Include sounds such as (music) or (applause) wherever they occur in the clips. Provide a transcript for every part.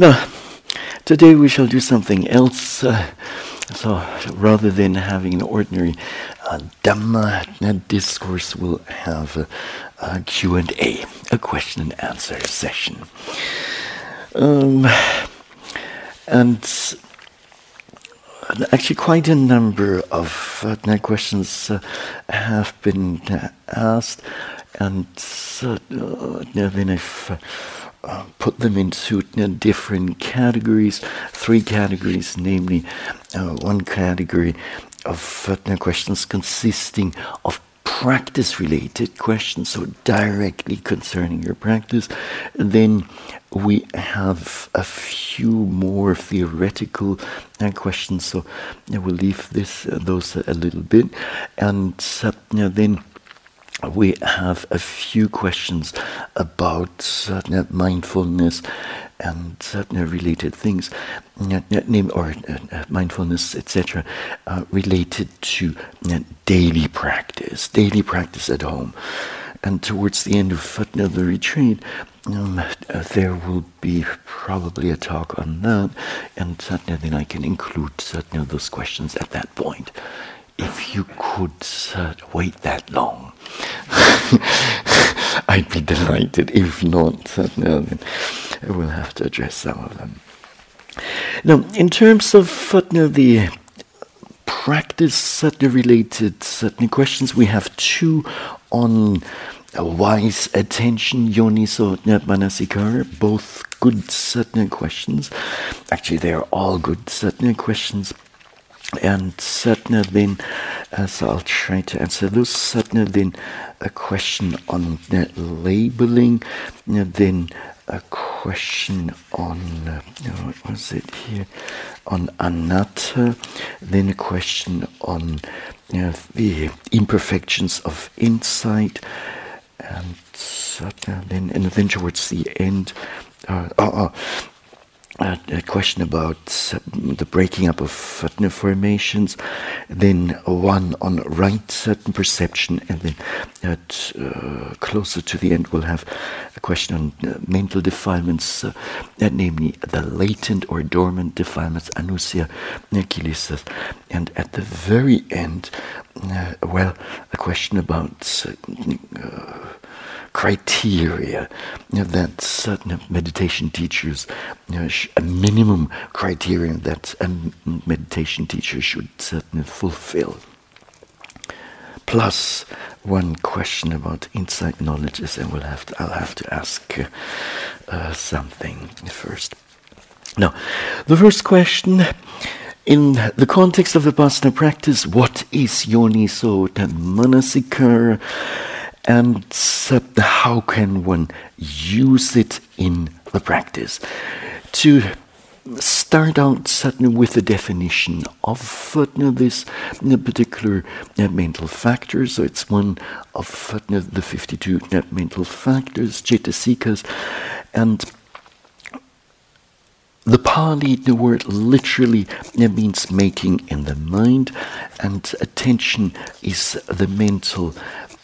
Now, today we shall do something else. Uh, so, rather than having an ordinary uh, Dhamma discourse, we'll have a, a Q&A, a question and answer session. Um, and actually, quite a number of uh, questions uh, have been asked, and uh, then I've put them into different categories, three categories, namely, uh, one category of uh, questions consisting of practice related questions, so directly concerning your practice. Then we have a few more theoretical uh, questions, so I will leave this uh, those a little bit, and uh, then we have a few questions about certain mindfulness and certain related things, or uh, mindfulness, etc., uh, related to uh, daily practice, daily practice at home. And towards the end of the retreat, um, uh, there will be probably a talk on that, and then I can include certain of those questions at that point. If you could wait that long, (laughs) I'd be delighted. If not, no, then we'll have to address some of them. Now, in terms of uh, the practice certain related certain questions, we have two on wise attention, yoniso manasikara, both good certain questions. Actually, they are all good certain questions and Satna then, as I'll try to answer those, Satna then a question on labeling, then a question on, uh, what was it here, on anatta, then a question on know, the imperfections of insight, and Satna then, and then towards the end, uh, oh, oh, a question about the breaking up of certain formations, then one on right certain perception, and then at uh, closer to the end we'll have a question on uh, mental defilements, uh, namely the latent or dormant defilements, anusaya, kilesas, and at the very end, uh, well, a question about uh, criteria you know, that certain meditation teachers, you know, a minimum criterion that a meditation teacher should certainly fulfill. Plus, one question about insight knowledge is, and we'll have to, I'll have to ask uh, uh, something first. Now, the first question in the context of the Vipassana practice, what is yoni Yoniso Manasikara? And how can one use it in the practice? To start out certainly with the definition of uh, this uh, particular uh, mental factor. So it's one of the 52 uh, mental factors, cetasikas, and the Pali, the word literally means making in the mind, and attention is the mental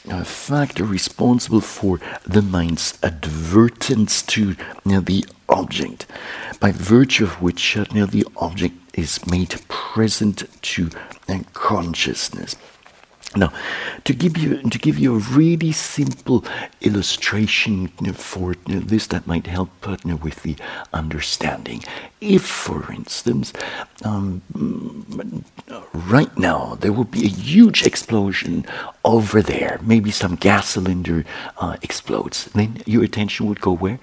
a factor responsible for the mind's advertence to you know, the object, by virtue of which you know, the object is made present to uh, consciousness. Now, to give you to give you a really simple illustration for this that might help partner with the understanding. If, for instance, um, right now there will be a huge explosion over there, maybe some gas cylinder uh, explodes, then your attention would go where?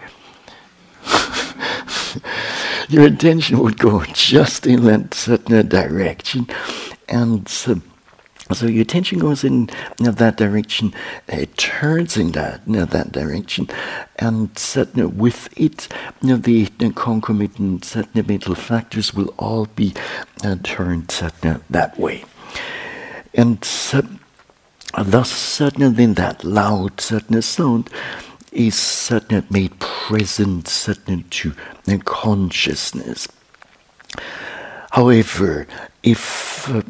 (laughs) your attention would go just in that certain direction, and. Um, so your attention goes in you know, that direction, it turns in that you know, that direction, and know, with it, you know, the, concomitant you mental factors will all be turned know, that way, and thus certain then that loud certain sound is certain made present certain to consciousness. However, if uh,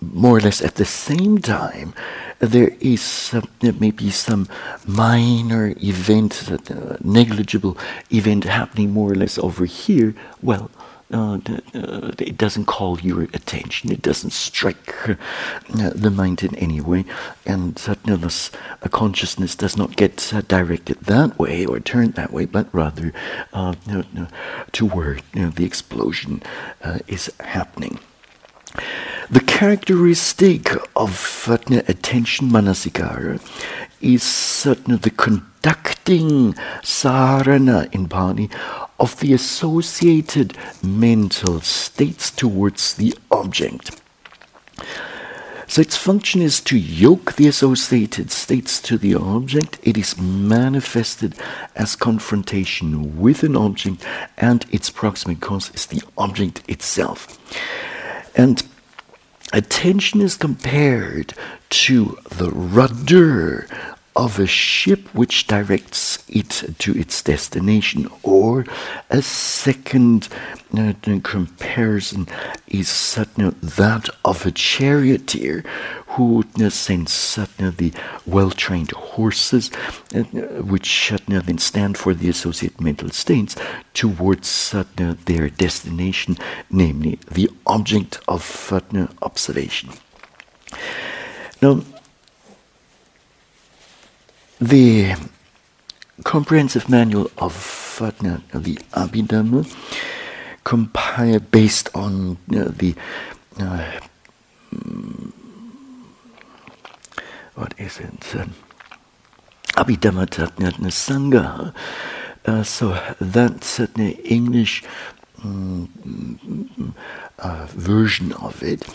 more or less at the same time there is uh, some minor event, uh, negligible event happening more or less over here. Well, uh, uh, it doesn't call your attention, it doesn't strike uh, the mind in any way, and thus a consciousness does not get uh, directed that way or turned that way, but rather uh, to where the explosion uh, is happening. The characteristic of attention manasikara is certainly the conducting sarana in Pali of the associated mental states towards the object. So its function is to yoke the associated states to the object. It is manifested as confrontation with an object, and its proximate cause is the object itself. And attention is compared to the rudder of a ship which directs it to its destination, or a second uh, comparison is uh, that of a charioteer who uh, sends uh, the well trained horses, uh, which uh, then stand for the associated mental states, towards their destination, namely the object of observation. Now, the comprehensive manual of uh, the Abhidhamma, compiled based on uh, the uh, what is it? Um, Abhidhammattha Sangaha. Uh, so that's uh, the English um, uh, version of it.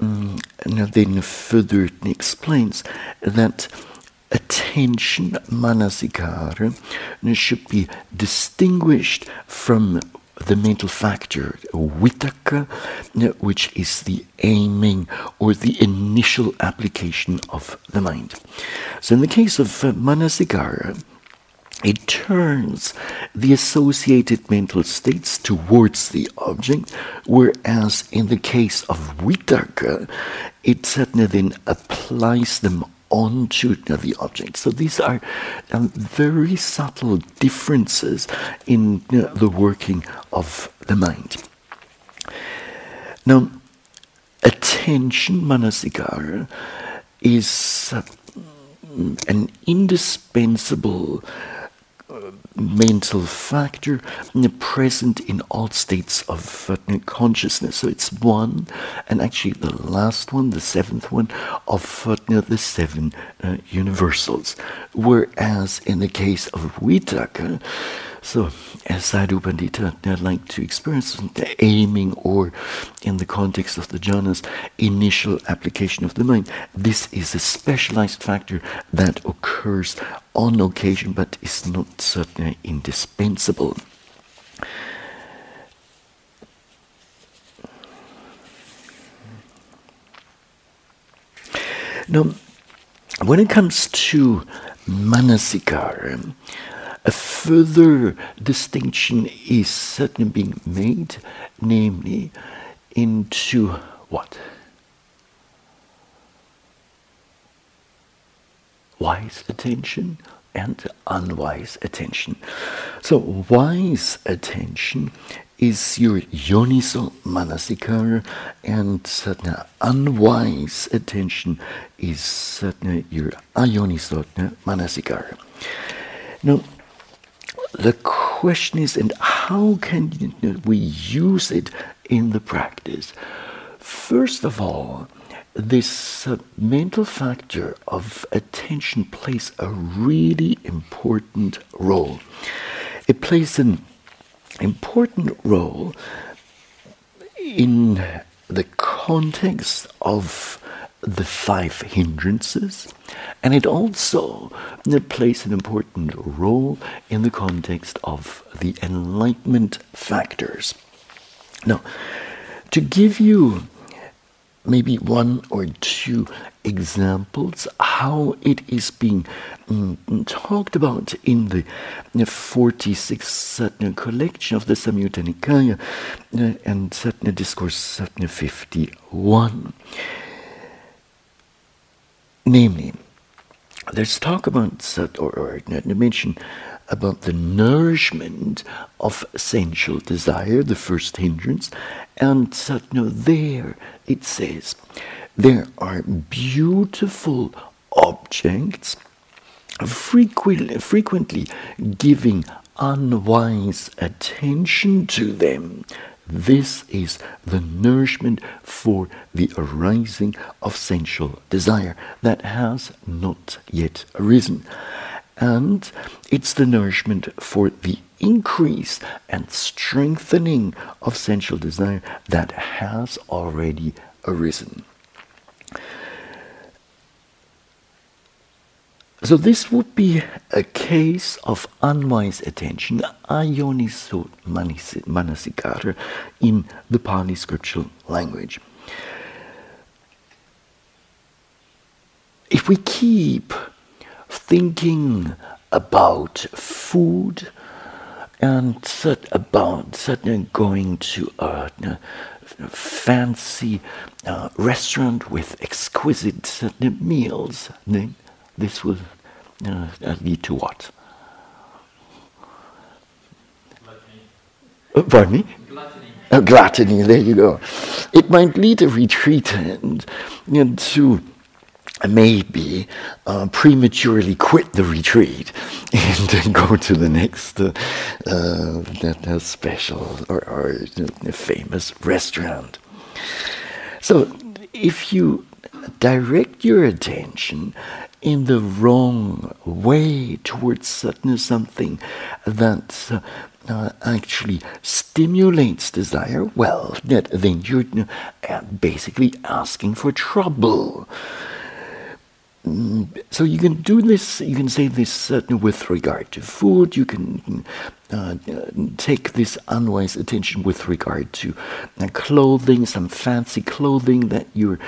Um, and then further it explains that attention, manasikara, should be distinguished from the mental factor, vitakka, which is the aiming or the initial application of the mind. So, in the case of manasikara, it turns the associated mental states towards the object, whereas in the case of vitakka, it certainly then applies them onto the object. So these are um, very subtle differences in the working of the mind. Now, attention, manasikara, is uh, an indispensable mental factor present in all states of uh, consciousness. So it's one, and actually the last one, the seventh one, of uh, the seven uh, universals. Whereas in the case of Vitakka, so, as Sayadaw U Pandita, I'd like to experience the aiming or, in the context of the jhanas, initial application of the mind. This is a specialized factor that occurs on occasion but is not certainly indispensable. Now, when it comes to manasikara, a further distinction is certainly being made, namely into what? Wise attention and unwise attention. So, wise attention is your yoniso manasikara, and certainly unwise attention is certainly your ayoniso manasikara. Now, the question is, and how can we use it in the practice? First of all, this uh, mental factor of attention plays a really important role. It plays an important role in the context of the five hindrances, and it also plays an important role in the context of the enlightenment factors. Now, to give you maybe one or two examples how it is being mm, talked about in the 46th Satna collection of the Samyutta Nikaya uh, and Satna Discourse Satna 51. Namely, there's talk about, or, or mention about the nourishment of sensual desire, the first hindrance, and know, there it says there are beautiful objects, frequently, frequently giving unwise attention to them. This is the nourishment for the arising of sensual desire that has not yet arisen. And it's the nourishment for the increase and strengthening of sensual desire that has already arisen. So this would be a case of unwise attention, ayoniso manasikara, in the Pali scriptural language. If we keep thinking about food and about suddenly going to a, fancy uh, restaurant with exquisite meals, this will uh, lead to what? Uh, pardon me? Gluttony. Uh, gluttony, there you go. It might lead a retreat and, you know, to maybe uh, prematurely quit the retreat and then go to the next uh, uh, special or, or famous restaurant. So if you direct your attention in the wrong way towards certain something that uh, actually stimulates desire, well, that then you're uh, basically asking for trouble. Mm, so you can do this, you can say this uh, with regard to food, you can take this unwise attention with regard to uh, clothing, some fancy clothing that you're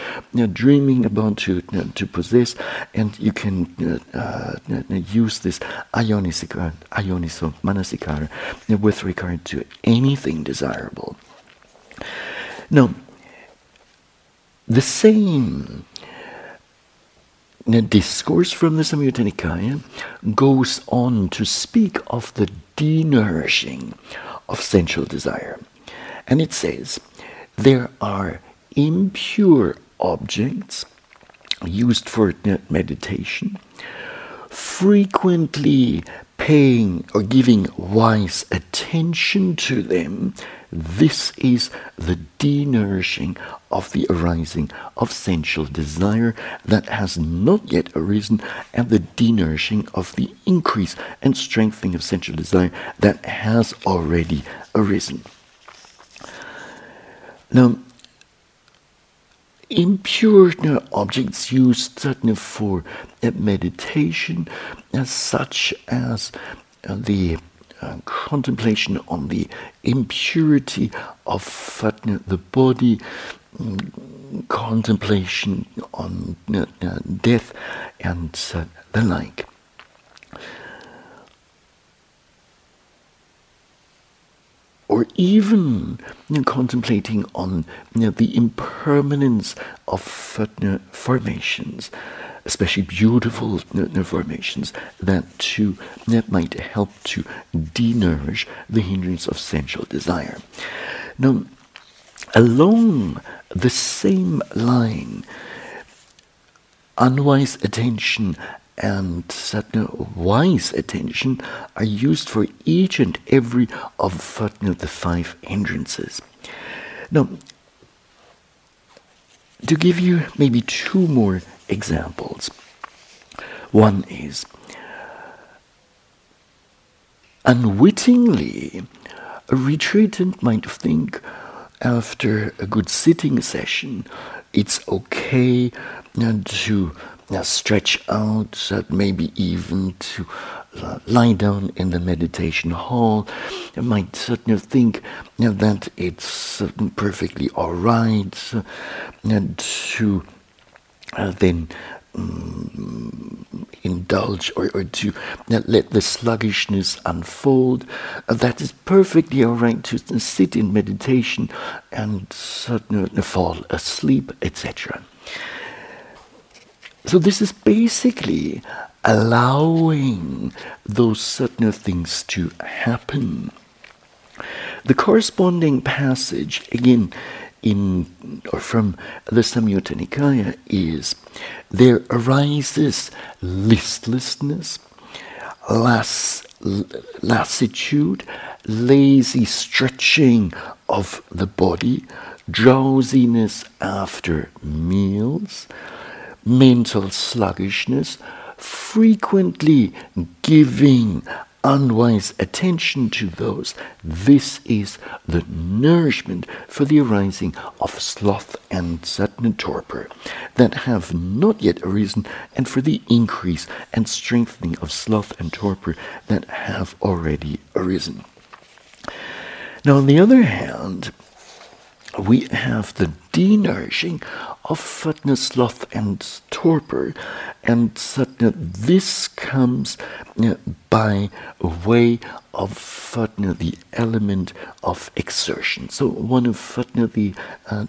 dreaming about to, to possess, and you can uh, uh, use this ayonisikara, ayoniso manasikara with regard to anything desirable. Now, the same discourse from the Samyutta Nikaya goes on to speak of the denourishing of sensual desire. And it says, there are impure objects used for meditation, frequently paying or giving wise attention to them this is the denourishing of the arising of sensual desire that has not yet arisen, and the denourishing of the increase and strengthening of sensual desire that has already arisen. Now, impure objects used certainly for meditation, as such as uh, the uh, contemplation on the impurity of the body, contemplation on uh, uh, death, and uh, the like. Or even you know, contemplating on you know, the impermanence of formations especially beautiful formations that too that might help to denourish the hindrance of sensual desire. Now, along the same line, unwise attention and certain wise attention are used for each and every of the five hindrances. Now, to give you maybe two more examples. One is unwittingly, a retreatant might think after a good sitting session, it's okay to uh, stretch out, uh, maybe even to uh, lie down in the meditation hall. You might certainly think that it's perfectly all right to uh, then indulge or, or to let the sluggishness unfold. Uh, that is perfectly all right to sit in meditation and uh, fall asleep, etc. so this is basically allowing those certain things to happen. The corresponding passage, again, in or from the Samyutta Nikaya is there arises listlessness, lass, lassitude, lazy stretching of the body, drowsiness after meals, mental sluggishness, frequently giving unwise attention to those, this is the nourishment for the arising of sloth and sudden torpor that have not yet arisen, and for the increase and strengthening of sloth and torpor that have already arisen. Now, on the other hand, we have the denourishing of fatness, sloth, and torpor, and satna, this comes uh, by way of the element of exertion. So, one of the uh.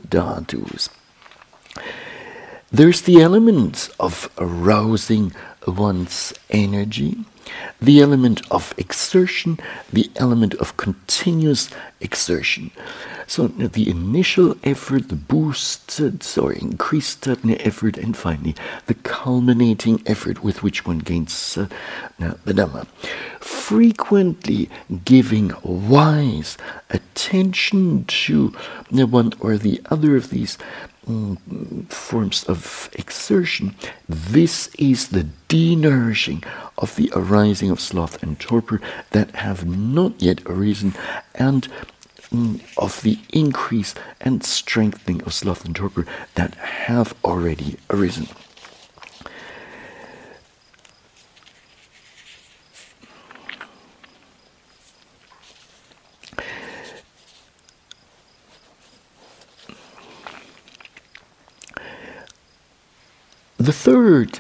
There's the element of arousing one's energy, the element of exertion, the element of continuous exertion. So the initial effort, the boosted or increased effort, and finally the culminating effort with which one gains uh, the Dhamma. Frequently giving wise attention to one or the other of these mm, forms of exertion, this is the denourishing of the arising of sloth and torpor that have not yet arisen and of the increase and strengthening of sloth and torpor that have already arisen. The third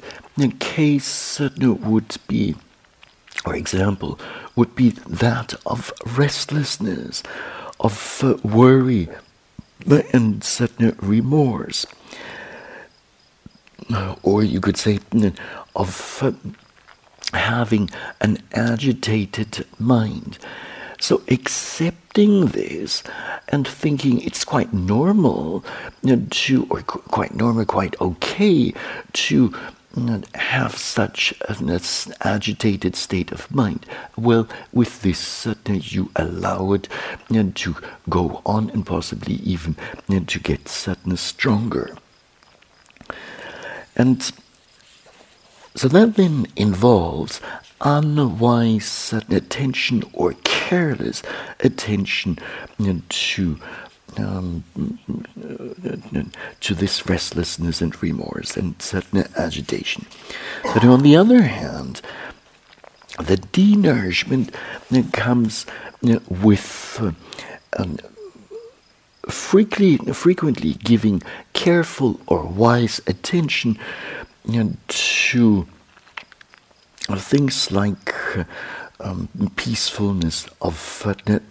case would be, or example, would be that of restlessness of worry and certain remorse. Or you could say of uh, having an agitated mind. So accepting this and thinking it's quite normal to, or quite normal, quite okay to have such an agitated state of mind. Well, with this, you allow it to go on and possibly even to get sadness stronger. And so that then involves unwise attention or careless attention to um, to this restlessness and remorse and certain agitation. But on the other hand, the denourishment comes with uh, frequently, frequently giving careful or wise attention to things like um, peacefulness of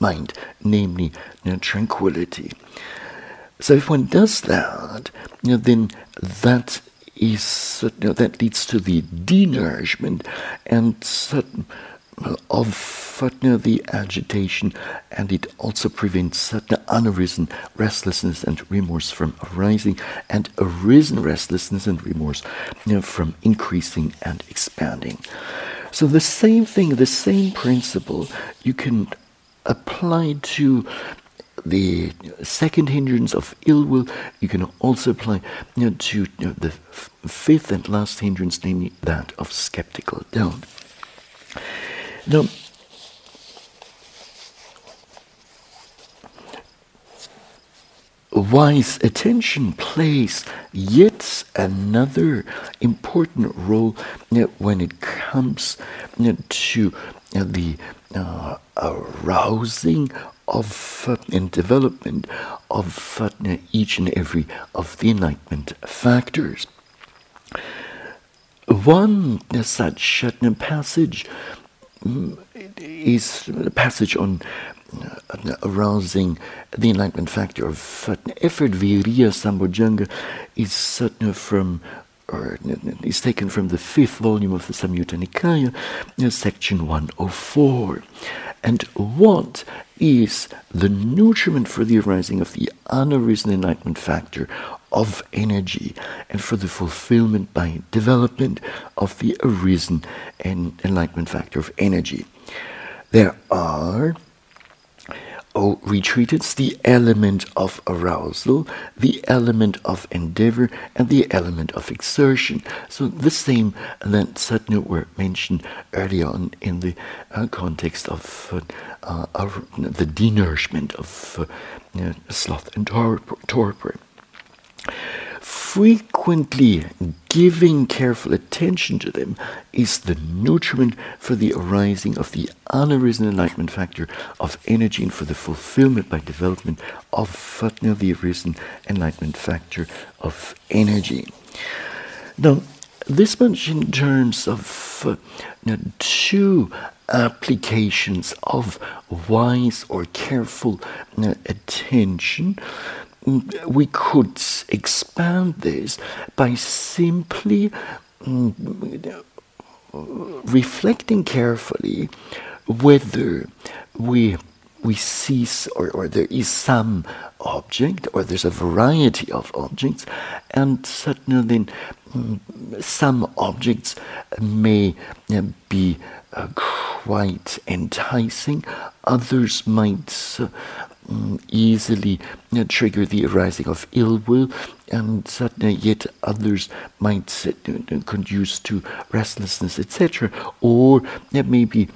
mind, namely you tranquility. So if one does that, you know, then that is you know, that leads to the denourishment and certain of you know, the agitation, and it also prevents certain unarisen restlessness and remorse from arising, and arisen restlessness and remorse you know, from increasing and expanding. So the same thing, the same principle, you can apply to the second hindrance of ill will. You can also apply you know, to you know, the f- fifth and last hindrance, namely that of skeptical doubt. Now, wise attention plays yet another important role when it comes to the uh, arousing of uh, and development of uh, each and every of the enlightenment factors. One such passage mm, is a passage on uh, arousing the enlightenment factor of effort viriya sambojjhanga is certain from or is taken from the fifth volume of the Samyutta Nikaya, section 104. And what is the nutriment for the arising of the unarisen enlightenment factor of energy and for the fulfillment by development of the arisen enlightenment factor of energy? There are oh, retreated the element of arousal, the element of endeavor, and the element of exertion. So the same that certainly were mentioned earlier on in the uh, context of uh, uh, the denourishment of uh, sloth and torpor frequently giving careful attention to them is the nutriment for the arising of the unarisen enlightenment factor of energy and for the fulfillment by development of Fatna, the arisen enlightenment factor of energy. Now, this much in terms of uh, now, two applications of wise or careful uh, attention we could expand this by simply mm, reflecting carefully whether we we see or, or there is some object or there's a variety of objects and certainly mm, some objects may uh, be uh, quite enticing others might uh, Mm, easily uh, trigger the arising of ill will, and certainly yet others might uh, conduce to restlessness, etc. Or uh, maybe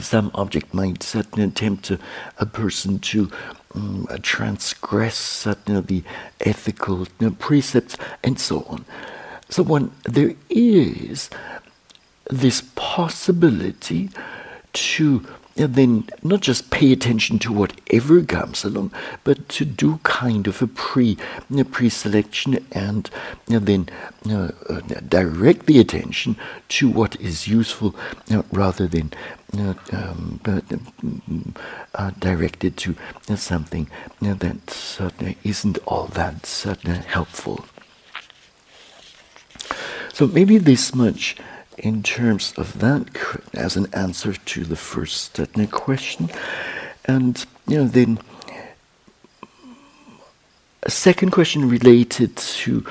some object might suddenly tempt a, person to um, transgress certainly the ethical precepts, and so on. So when there is this possibility to and then not just pay attention to whatever comes along, but to do kind of a pre pre-selection and, and then uh, uh, direct the attention to what is useful uh, rather than uh, um, uh, directed to something that isn't all that helpful. So maybe this much in terms of that as an answer to the first question. And, you know, then a second question related to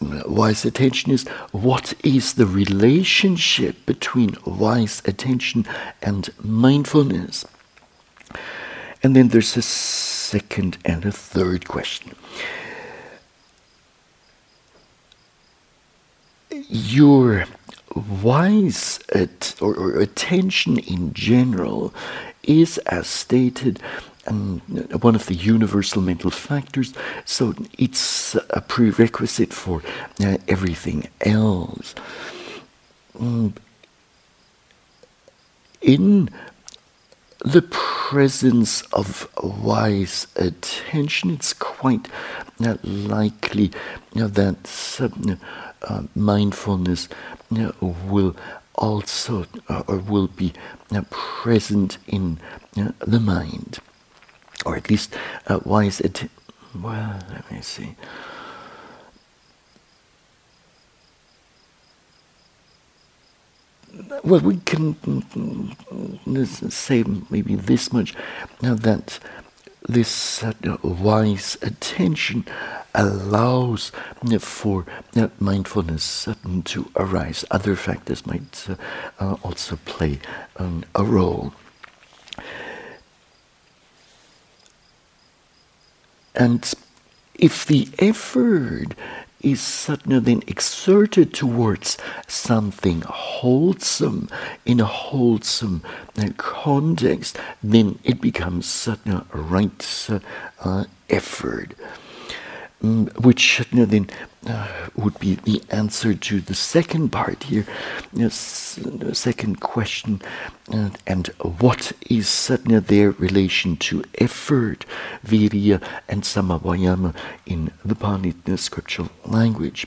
wise attention is what is the relationship between wise attention and mindfulness? And then there's a second and a third question. Your wise at, or, or, attention in general is, as stated, um, one of the universal mental factors, so it's a prerequisite for uh, everything else. Mm. In the presence of wise attention, it's quite uh, likely uh, that uh, mindfulness will also uh, or will be uh, present in uh, the mind, or at least why is it? Well, let me see. Well, we can mm, mm, say maybe this much now that this uh, wise attention allows uh, for uh, mindfulness to arise. Other factors might also play um, a role. And if the effort is suddenly then exerted towards something wholesome in a wholesome uh, context, then it becomes suddenly a right uh, effort. Mm, which then uh, would be the answer to the second part here, yes, the second question, uh, and what is suddenly their relation to effort, viriya, and samavayama in the Pali scriptural language.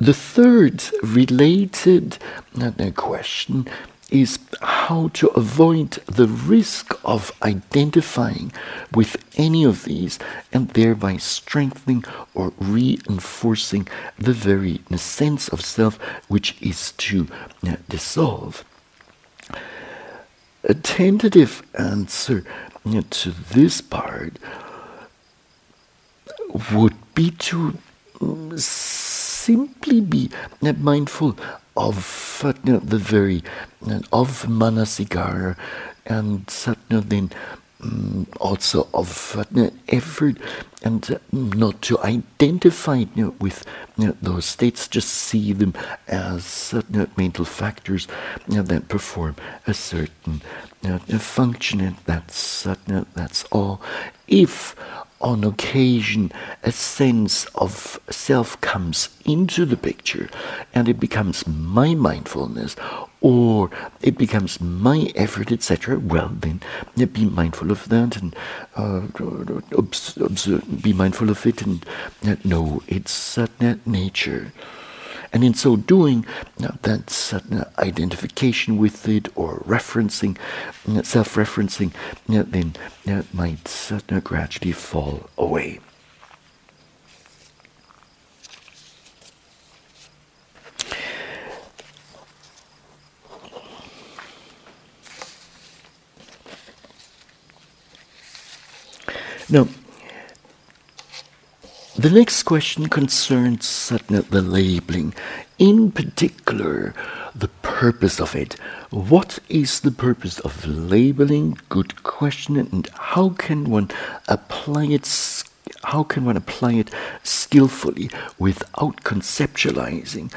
The third related uh, question is how to avoid the risk of identifying with any of these and thereby strengthening or reinforcing the very sense of self which is to uh, dissolve. A tentative answer uh, to this part would be to um, simply be uh, mindful of uh, the very of manasikara and satna then um, also of uh, effort and uh, not to identify you know, with you know, those states, just see them as uh, mental factors you know, that perform a certain function, and that's that's all. If on occasion a sense of self comes into the picture and it becomes my mindfulness or it becomes my effort, etc., well, then be mindful of that and uh, observe, be mindful of it and know its uh, nature. And in so doing, that's identification with it or referencing, uh, self referencing, uh, then uh, might gradually fall away. Now, the next question concerns certainly the labeling, in particular, the purpose of it. What is the purpose of labeling? Good question. And how can one apply it? How can one apply it skillfully without conceptualizing,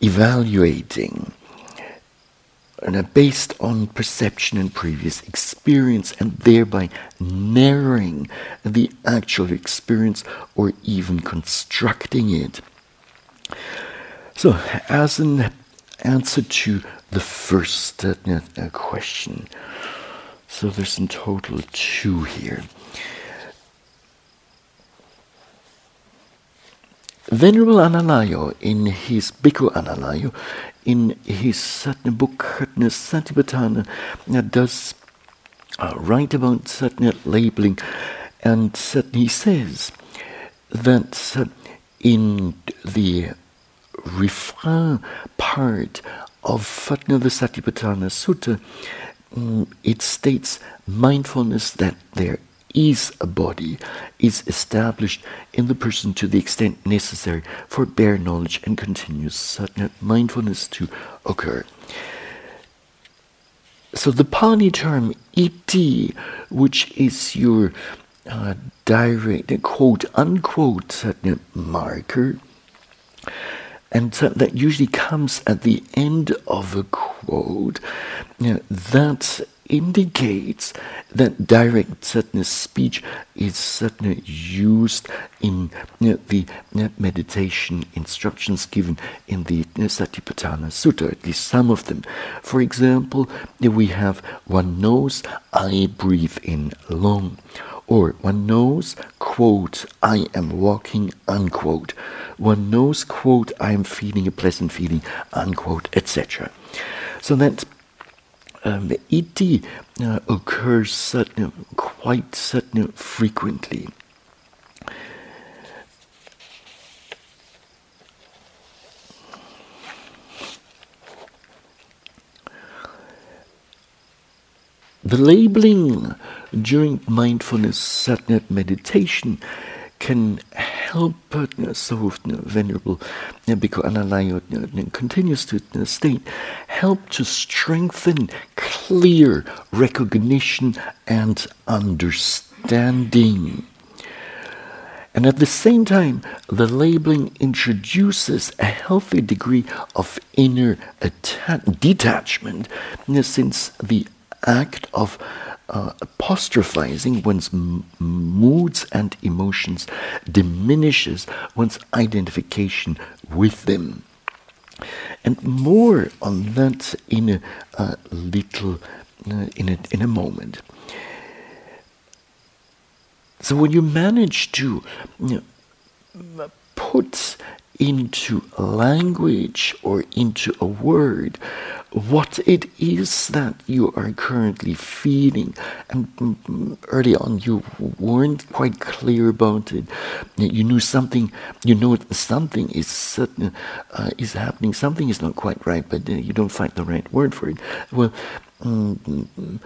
evaluating? And are based on perception and previous experience, and thereby narrowing the actual experience or even constructing it. So, as an answer to the first uh, question, so there's in total two here. Venerable Analayo, in his Bhikkhu Analayo, in his certain book Satipatthana, does uh, write about certain labeling, and certain he says that uh, in the refrain part of Fatna the Satipatthana Sutta, um, it states mindfulness that there is a body is established in the person to the extent necessary for bare knowledge and continuous mindfulness to occur. So the Pali term iti, which is your uh, direct quote unquote marker, and so that usually comes at the end of a quote, you know, that indicates that direct certain speech is certainly used in know, the know, meditation instructions given in the know, Satipatthana Sutta, at least some of them. For example, we have one knows I breathe in long. Or one knows, quote, I am walking, unquote. One knows, quote, I am feeling a pleasant feeling, unquote, etc. So that um, uh, occurs uh, quite frequently. The labeling during mindfulness satnat meditation can help so venerable Bhikkhu Analayo continues to state help to strengthen clear recognition and understanding. And at the same time, the labeling introduces a healthy degree of inner detachment, since the act of uh, apostrophizing one's m- moods and emotions diminishes one's identification with them. And more on that in a, little, uh, in, a, in a moment. So when you manage to you know, put into language or into a word what it is that you are currently feeling. And mm, early on, you weren't quite clear about it. You knew something. You know something is certain, uh, is happening. Something is not quite right, but uh, you don't find the right word for it. Well. Mm,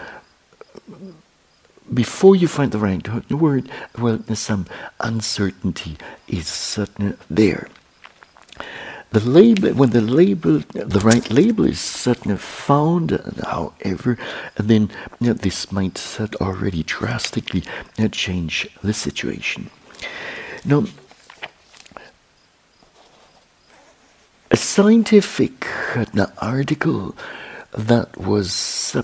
before you find the right word, well, some uncertainty is certainly there. The label, when the label, the right label is suddenly found, however, then you know, this might already drastically change the situation. Now, a scientific article that was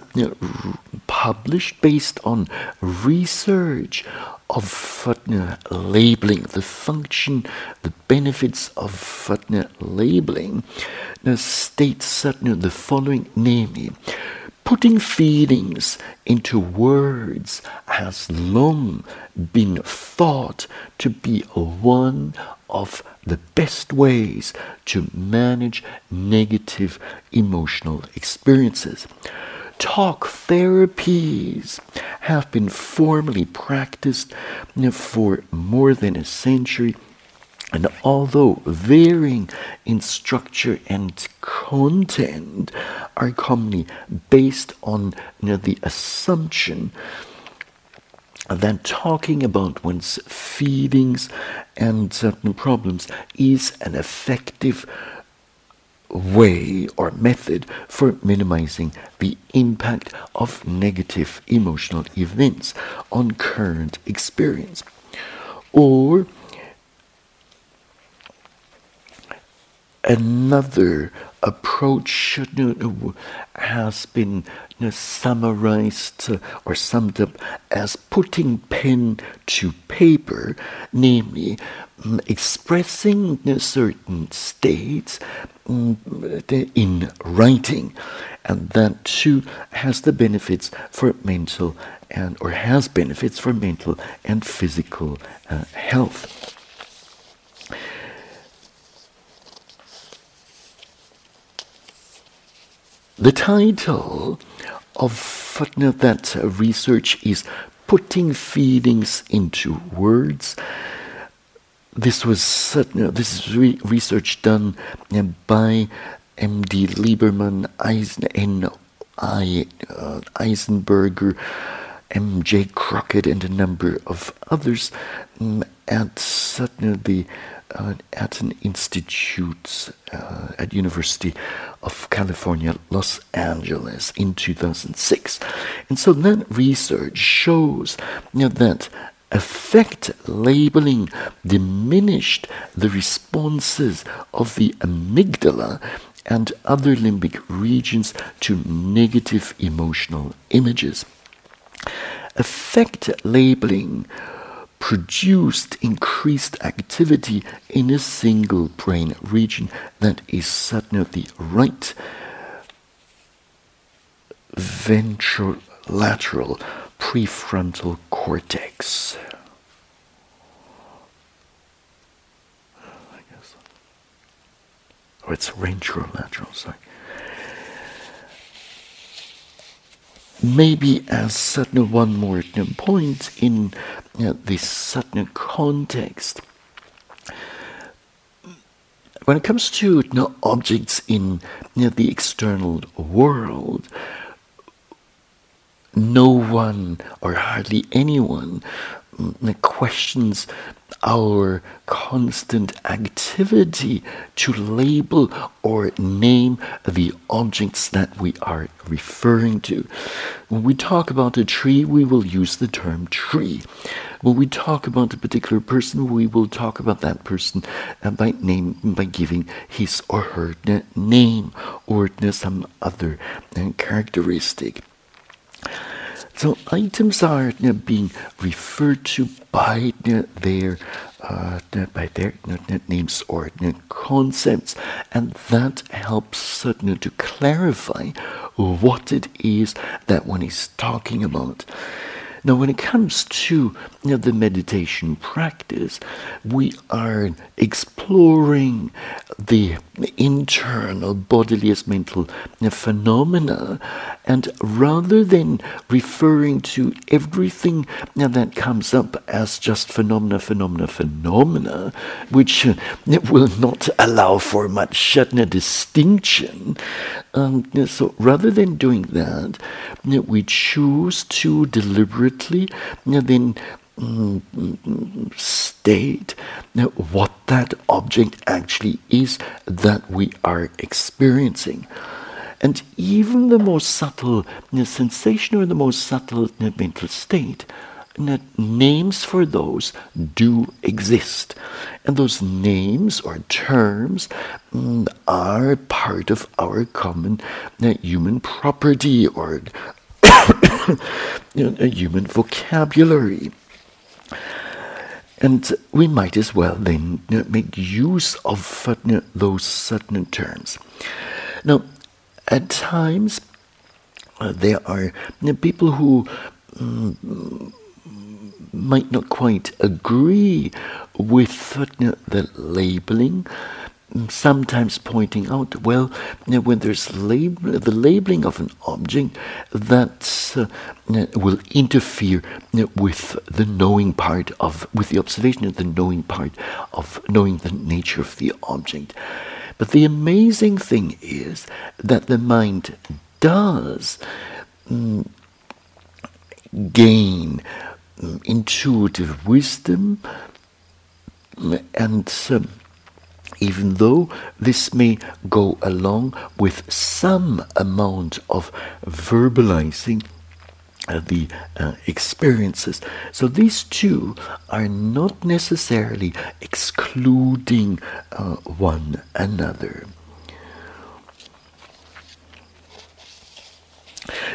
published based on research of uh, labeling, the function, the benefits of uh, labeling, uh, states uh, the following, namely, putting feelings into words has long been thought to be one of the best ways to manage negative emotional experiences. Talk therapies have been formally practiced for more than a century. And although varying in structure and content are commonly based on you know, the assumption that talking about one's feelings and certain problems is an effective way or method for minimizing the impact of negative emotional events on current experience. Or another approach has been summarized or summed up as putting pen to paper, namely mm, expressing certain states mm, in writing. And that too has the benefits for mental and or has benefits for mental and physical uh, health. The title of that research is Putting Feelings into Words. This was this is re- research done by M.D. Lieberman, Eisen. Uh, Eisenberger, M.J. Crockett, and a number of others um, at the uh, at an institute uh, at University of California, Los Angeles in 2006. And so that research shows you know, that affect labeling diminished the responses of the amygdala and other limbic regions to negative emotional images. Affect labeling produced increased activity in a single brain region that is certainly the right ventrolateral prefrontal cortex. I guess. Or it's ventrolateral, sorry. maybe as certain one more point in uh, this certain context. When it comes to you know, objects in you know, the external world, no one or hardly anyone mm, questions our constant activity to label or name the objects that we are referring to. When we talk about a tree, we will use the term tree. When we talk about a particular person, we will talk about that person uh, by name, by giving his or her name or some other uh, characteristic. So items are you know, being referred to by you know, their uh, by their you know, names or concepts, and that helps uh, to clarify what it is that one is talking about. Now, when it comes to you know, the meditation practice, we are exploring the internal bodily as mental phenomena, and rather than referring to everything that comes up as just phenomena, phenomena, phenomena, which uh, will not allow for much uh, distinction, um, so rather than doing that, we choose to deliberately then mm, state what that object actually is that we are experiencing. And even the most subtle sensation or the most subtle mental state names for those do exist. And those names or terms mm, are part of our common uh, human property or (coughs) human vocabulary. And we might as well then make use of uh, those certain terms. Now, at times, uh, there are people who um, might not quite agree with the labeling, sometimes pointing out, well, when there's the labeling of an object, that uh, will interfere with the knowing part of, with the observation of the knowing part of knowing the nature of the object. But the amazing thing is that the mind does mm, gain intuitive wisdom, and um, even though this may go along with some amount of verbalizing uh, the uh, experiences. So these two are not necessarily excluding uh, one another.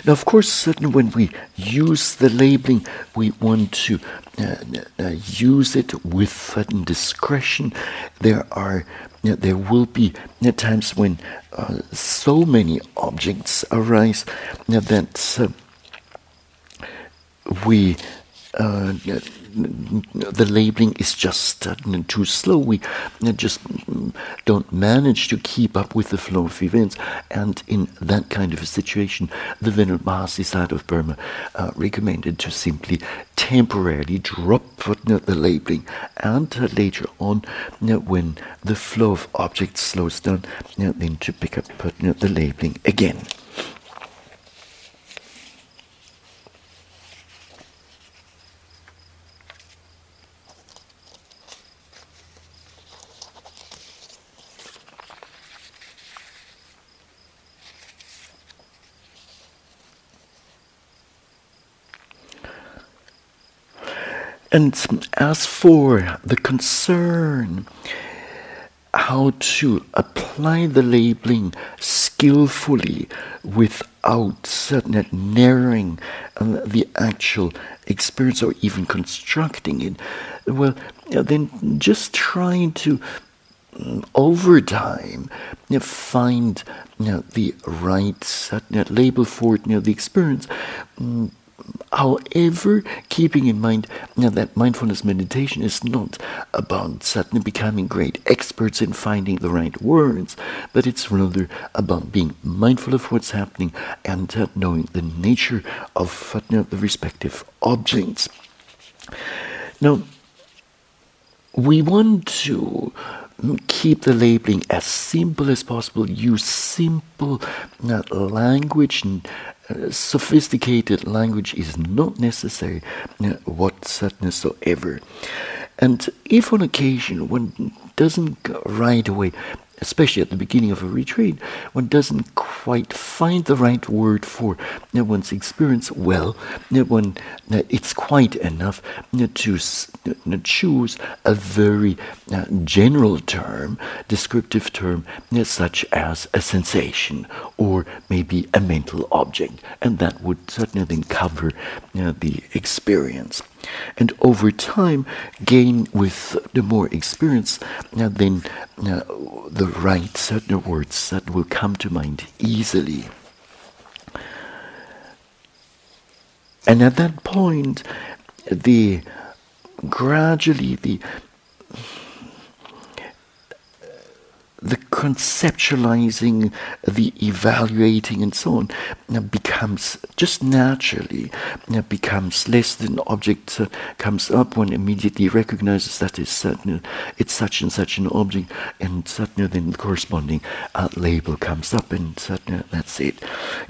Now, of course, certainly when we use the labeling, we want to uh, uh, use it with certain discretion. There are there will be times when uh, so many objects arise that uh, we uh, the labeling is just uh, too slow. We uh, just don't manage to keep up with the flow of events. And in that kind of a situation, the Venerable Mahasi Sayadaw of Burma uh, recommended to simply temporarily drop the labeling. And uh, later on, when the flow of objects slows down, then to pick up the labeling again. And as for the concern, how to apply the labeling skillfully without certain narrowing uh, the actual experience or even constructing it, well, then just trying to mm, over time find you know, the right uh, label for it, you know, the experience. Mm, However, keeping in mind know, that mindfulness meditation is not about suddenly becoming great experts in finding the right words, but it's rather about being mindful of what's happening and uh, knowing the nature of uh, the respective objects. Now, we want to keep the labeling as simple as possible, use simple uh, language and sophisticated language is not necessary uh, whatsoever. And if on occasion one doesn't right away especially at the beginning of a retreat, one doesn't quite find the right word for one's experience well, one, it's quite enough to choose a very uh, general term, descriptive term, such as a sensation or maybe a mental object, and that would certainly then cover the experience and over time gain with the more experience uh, then uh, the right certain words that will come to mind easily. And at that point, the gradually the the conceptualizing, the evaluating, and so on uh, becomes just naturally uh, becomes less than object uh, comes up one immediately recognizes that it's, certain, it's such and such an object, and suddenly then the corresponding label comes up, and certain, that's it.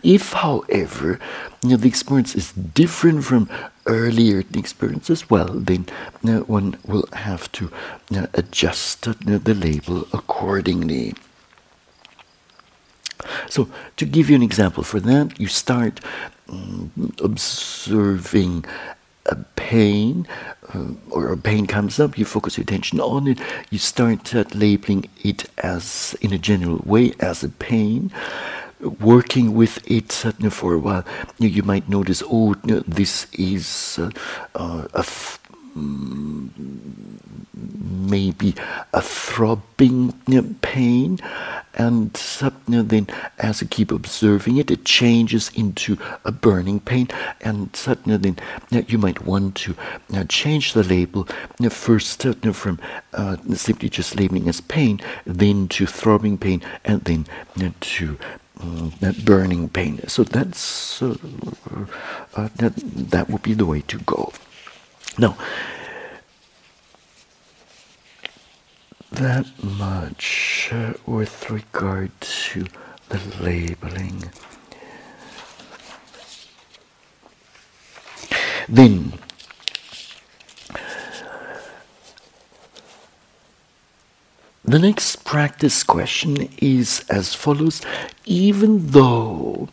If, however, you know, the experience is different from earlier experiences, well, then uh, one will have to uh, adjust the label accordingly. So, to give you an example for that, you start um, observing a pain, uh, or a pain comes up, you focus your attention on it, you start labeling it as, in a general way, as a pain working with it for a while, you, you might notice, oh, this is uh, uh, a f- mm, maybe a throbbing pain, and then as you keep observing it, it changes into a burning pain, and suddenly then you might want to change the label first from uh, simply just labeling as pain, then to throbbing pain, and then to that burning pain. So that's uh, uh, that that would be the way to go. Now, that much uh, with regard to the labeling. Then The next practice question is as follows Even though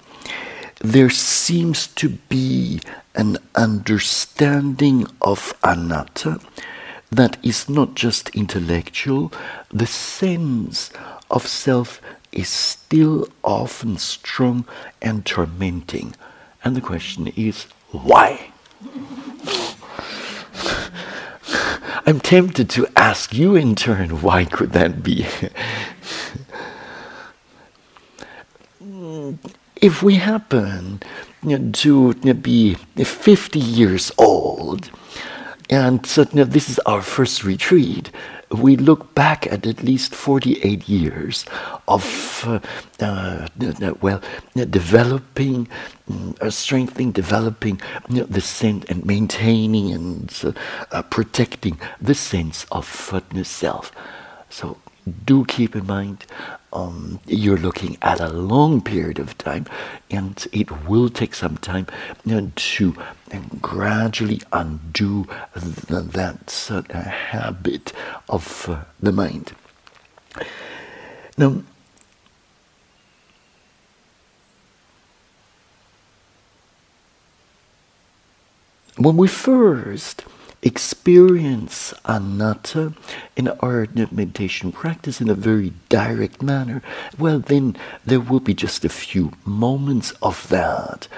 there seems to be an understanding of anatta that is not just intellectual, the sense of self is still often strong and tormenting. And the question is why? I'm tempted to ask you in turn, why could that be? (laughs) if we happen to be 50 years old, and so this is our first retreat, we look back at at least 48 years of, uh, uh, well, developing, uh, strengthening, developing you know, the sense and maintaining and uh, uh, protecting the sense of uh, self. So do keep in mind um, you're looking at a long period of time, and it will take some time to gradually undo th- that uh, habit of uh, the mind. Now, when we first experience anatta in our meditation practice in a very direct manner, well, then there will be just a few moments of that.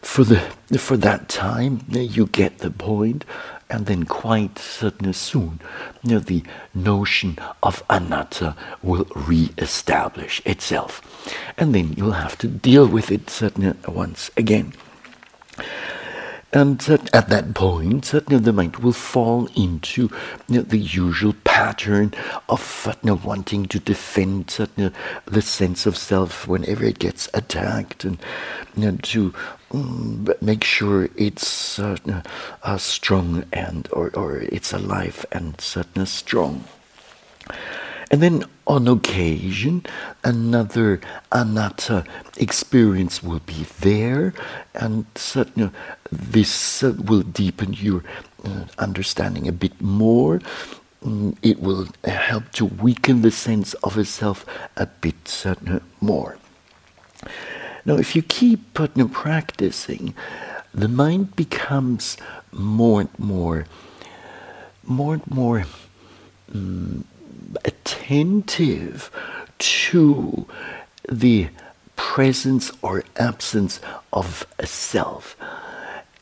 For the for that time, you get the point, and then quite certain soon, you know, the notion of anatta will re-establish itself, and then you'll have to deal with it certain once again. And at that point, you know, the mind will fall into you know, the usual pattern of you know, wanting to defend the sense of self whenever it gets attacked, and to um, make sure it's uh, uh, strong and or, or it's alive and uh, strong. And then on occasion, another anatta experience will be there, and certainly this uh, will deepen your uh, understanding a bit more. Mm, it will help to weaken the sense of a self a bit more. Now, if you keep practicing, the mind becomes more and more, more and more. Um, attentive to the presence or absence of a self.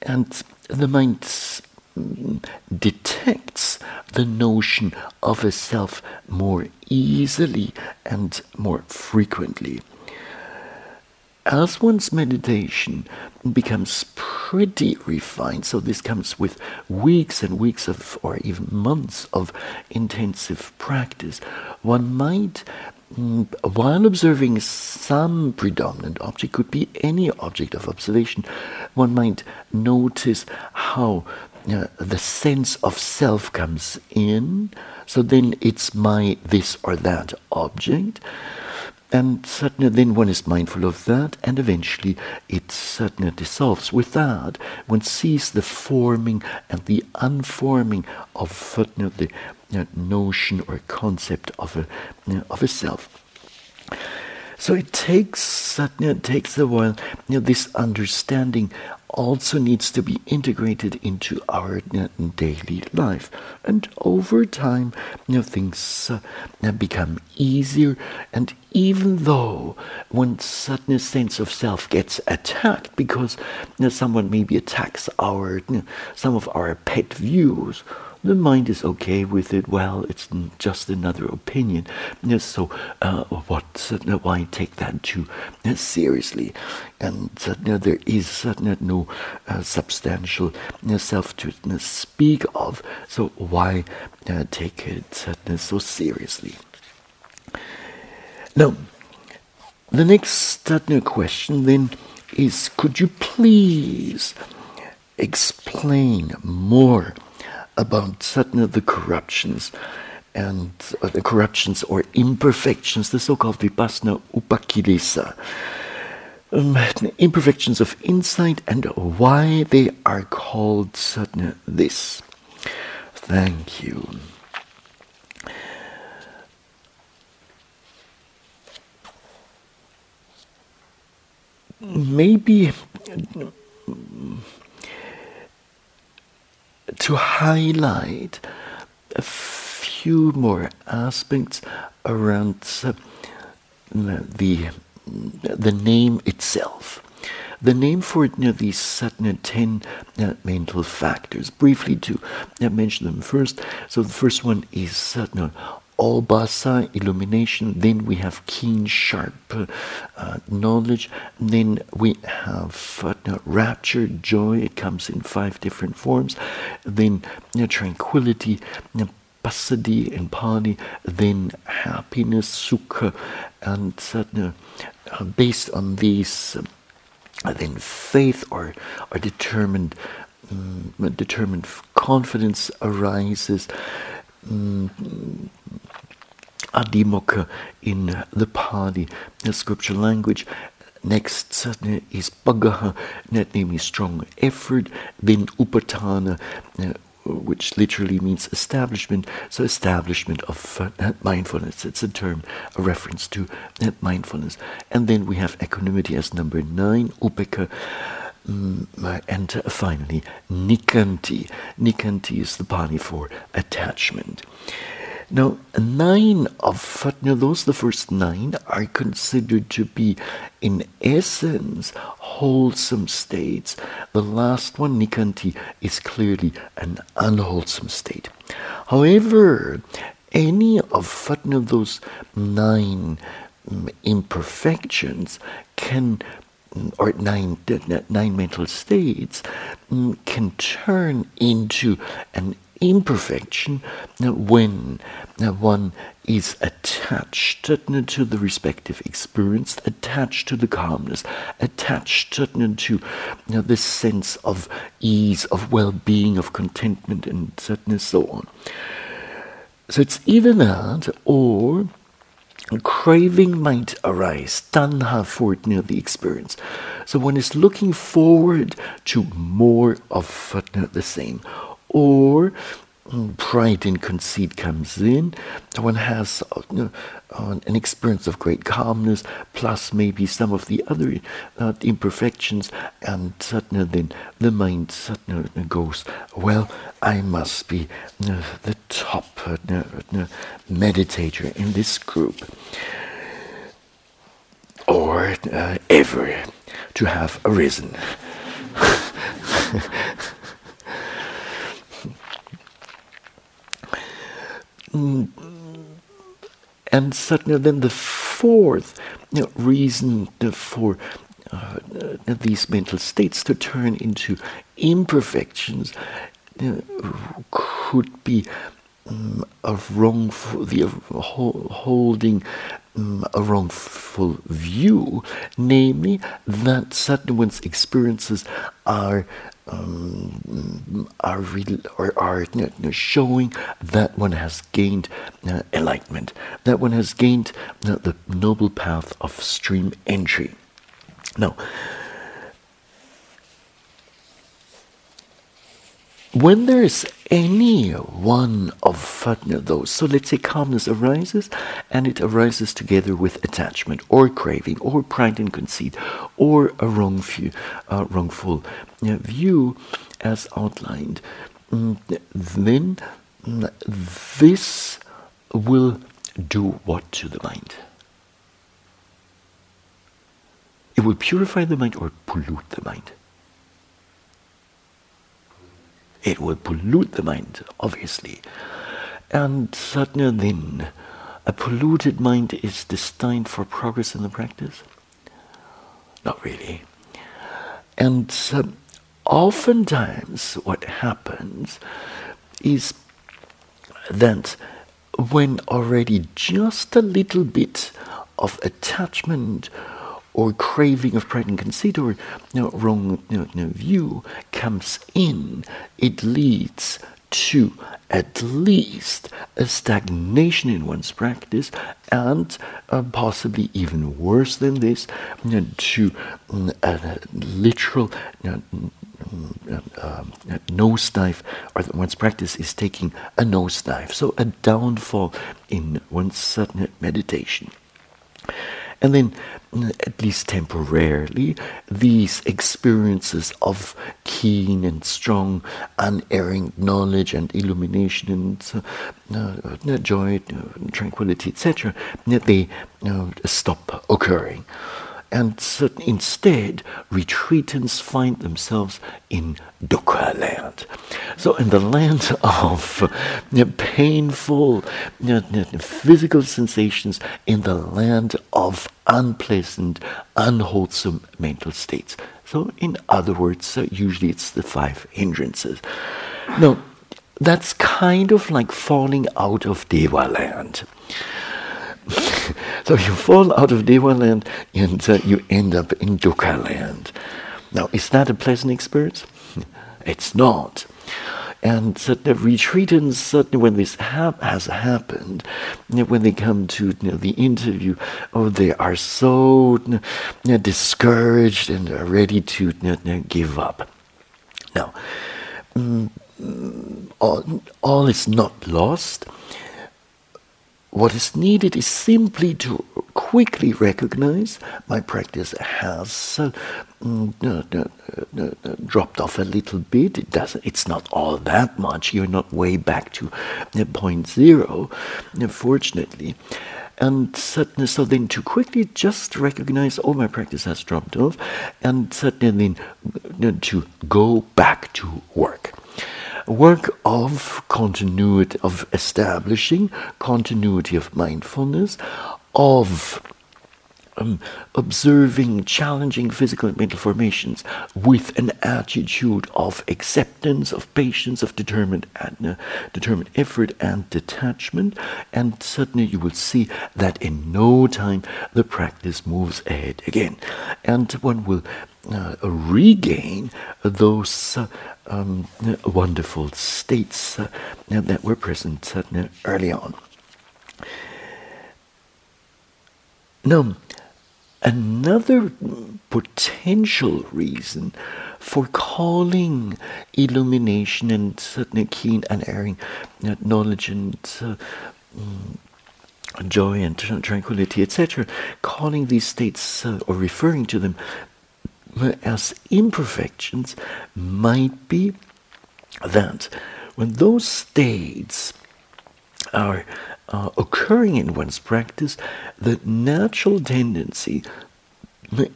And the mind mm, detects the notion of a self more easily and more frequently. as one's meditation becomes pretty refined, so this comes with weeks and weeks of, or even months of intensive practice, one might, mm, while observing some predominant object, could be any object of observation, one might notice how uh, the sense of self comes in. So then it's my this or that object. And certainly then one is mindful of that, and eventually it certainly dissolves. With that, one sees the forming and the unforming of certainly the notion or concept of a, of a self. So it takes it takes a while. You know, this understanding also needs to be integrated into our daily life, and over time, you know, things uh, become easier. And even though one certain sense of self gets attacked because you know, someone maybe attacks our you know, some of our pet views the mind is okay with it. Well, it's just another opinion. So, uh, what? Uh, why take that too uh, seriously? And uh, there is uh, no uh, substantial self to speak of. So, why take it so seriously? Now, the next question then is: Could you please explain more? About certain of the corruptions and uh, the corruptions or imperfections, the so-called vipassana upakilesa, um, imperfections of insight and why they are called certain this. Thank you. Maybe to highlight a few more aspects around uh, the the name itself. The name for it, you know, these certain ten uh, mental factors. Briefly, to uh, mention them first. So the first one is certain obhasa illumination. Then we have keen, sharp uh, knowledge. Then we have uh, rapture, joy. It comes in five different forms. Then know, tranquility. You know, passaddhi and pali, then happiness, sukha, and uh, uh, based on these, uh, then faith or, or determined, um, determined confidence arises. Um, Adhimokkha in the Pali, the scripture language. Next certainly is Paggaha, that means strong effort. Then Upatthana, uh, which literally means establishment. So, establishment of uh, mindfulness. It's a term, a reference to uh, mindfulness. And then we have equanimity as number nine, Upekkha. Um, and finally, Nikanti. Nikanti is the Pali for attachment. Now, nine of those, the first nine, are considered to be, in essence, wholesome states. The last one, Nikanti, is clearly an unwholesome state. However, any of those nine um, imperfections can or nine nine mental states um, can turn into an imperfection uh, when uh, one is attached uh, to the respective experience, attached to the calmness, attached to this sense of ease, of well being, of contentment, and so on. So it's either that or craving might arise, tanha for it, near the experience. So one is looking forward to more of the same or mm, pride and conceit comes in. One has uh, uh, an experience of great calmness, plus maybe some of the other uh, imperfections, and suddenly then the mind suddenly goes, well, I must be uh, the top meditator in this group, or ever to have arisen. (laughs) and certainly then the fourth you know, reason for uh, these mental states to turn into imperfections could be um, a wrongful, the uh, holding um, a wrongful view, namely that certain one's experiences are um, are, re- or are you know, showing that one has gained uh, enlightenment, that one has gained uh, the noble path of stream entry. Now, when there is any one of those, so let's say calmness arises and it arises together with attachment or craving or pride and conceit or a wrong view, uh, wrongful uh, view as outlined, mm, then mm, this will do what to the mind? It will purify the mind or pollute the mind it will pollute the mind, obviously. And certainly then, a polluted mind is destined for progress in the practice? Not really. And um, oftentimes, what happens is that when already just a little bit of attachment or craving of pride and conceit or you know, wrong you know, view comes in, it leads to at least a stagnation in one's practice and uh, possibly even worse than this you know, to mm, literal know, mm, uh, nosedive or that one's practice is taking a nosedive. So a downfall in one's meditation. And then, at least temporarily, these experiences of keen and strong, unerring knowledge and illumination and uh, uh, joy, uh, tranquility, etc., they uh, stop occurring and instead retreatants find themselves in dukkha land. So, in the land of painful physical sensations, in the land of unpleasant, unwholesome mental states. So, in other words, uh, usually it's the five hindrances. Now, that's kind of like falling out of Deva land. So you fall out of Deva land and uh, you end up in Dukkha land. Now, is that a pleasant experience? (laughs) It's not. And so the retreatants, certainly when this hap- has happened, when they come to you know, the interview, oh, they are so you know, discouraged and are ready to give up. Now, mm, all, all is not lost what is needed is simply to quickly recognize my practice has uh, mm, uh, uh, dropped off a little bit. It doesn't. It's not all that much. You're not way back to point zero, fortunately. And so then to quickly just recognize, oh, my practice has dropped off, and then to go back to work work of continuity, of establishing continuity of mindfulness, of um, observing challenging physical and mental formations with an attitude of acceptance, of patience, of determined, uh, determined effort and detachment. And suddenly you will see that in no time the practice moves ahead again. And one will uh, regain those uh, um, wonderful states uh, that were present uh, early on. Now, another potential reason for calling illumination and certainly keen unerring uh, knowledge and uh, mm, joy and tranquility, etc., calling these states uh, or referring to them as imperfections might be that when those states are uh, occurring in one's practice, the natural tendency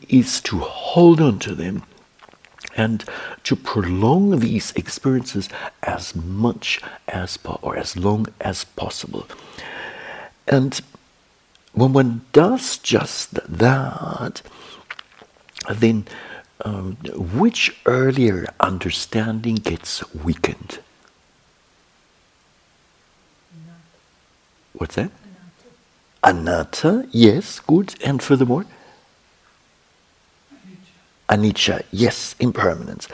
is to hold on to them and to prolong these experiences as much as po- or as long as possible. And when one does just that, then um, which earlier understanding gets weakened? What's that? Anatta. Anatta, yes, good. And furthermore? Anicca, yes, impermanence.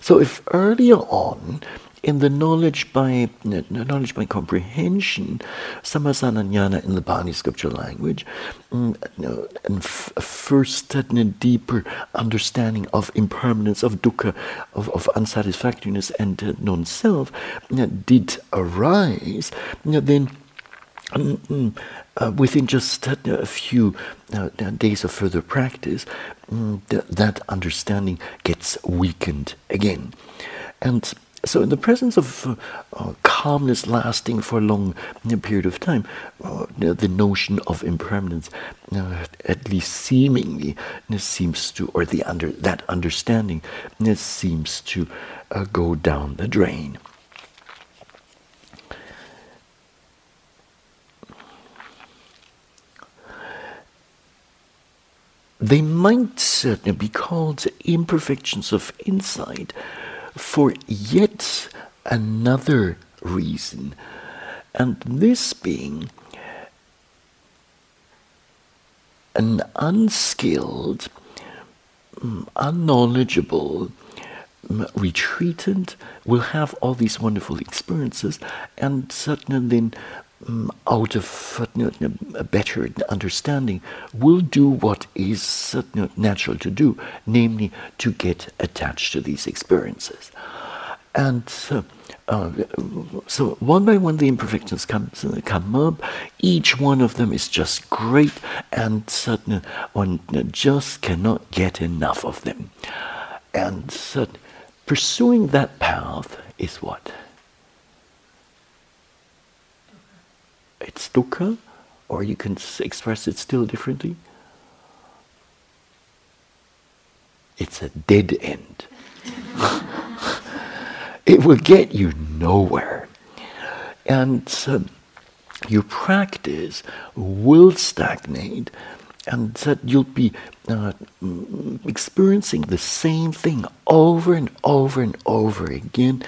So if earlier on in the knowledge by knowledge by comprehension, sammasana ñana in the Pali scripture language, mm, and f- first a deeper understanding of impermanence, of dukkha, of, of unsatisfactoriness and uh, non-self did arise, then um, mm, uh, within just uh, a few uh, days of further practice, um, th- that understanding gets weakened again. And so, in the presence of uh, uh, calmness lasting for a long period of time, uh, the notion of impermanence, at least seemingly, seems to, or the under that understanding, seems to go down the drain. They might certainly be called imperfections of insight for yet another reason, and this being an unskilled, mm, unknowledgeable mm, retreatant will have all these wonderful experiences and certainly then out of a better understanding, will do what is natural to do, namely to get attached to these experiences. And uh, uh, so one by one the imperfections come, come up. Each one of them is just great, and one just cannot get enough of them. And uh, pursuing that path is what? It's dukkha, or you can express it still differently. It's a dead end. (laughs) it will get you nowhere. And your practice will stagnate, and that you'll be uh, experiencing the same thing over and over and over again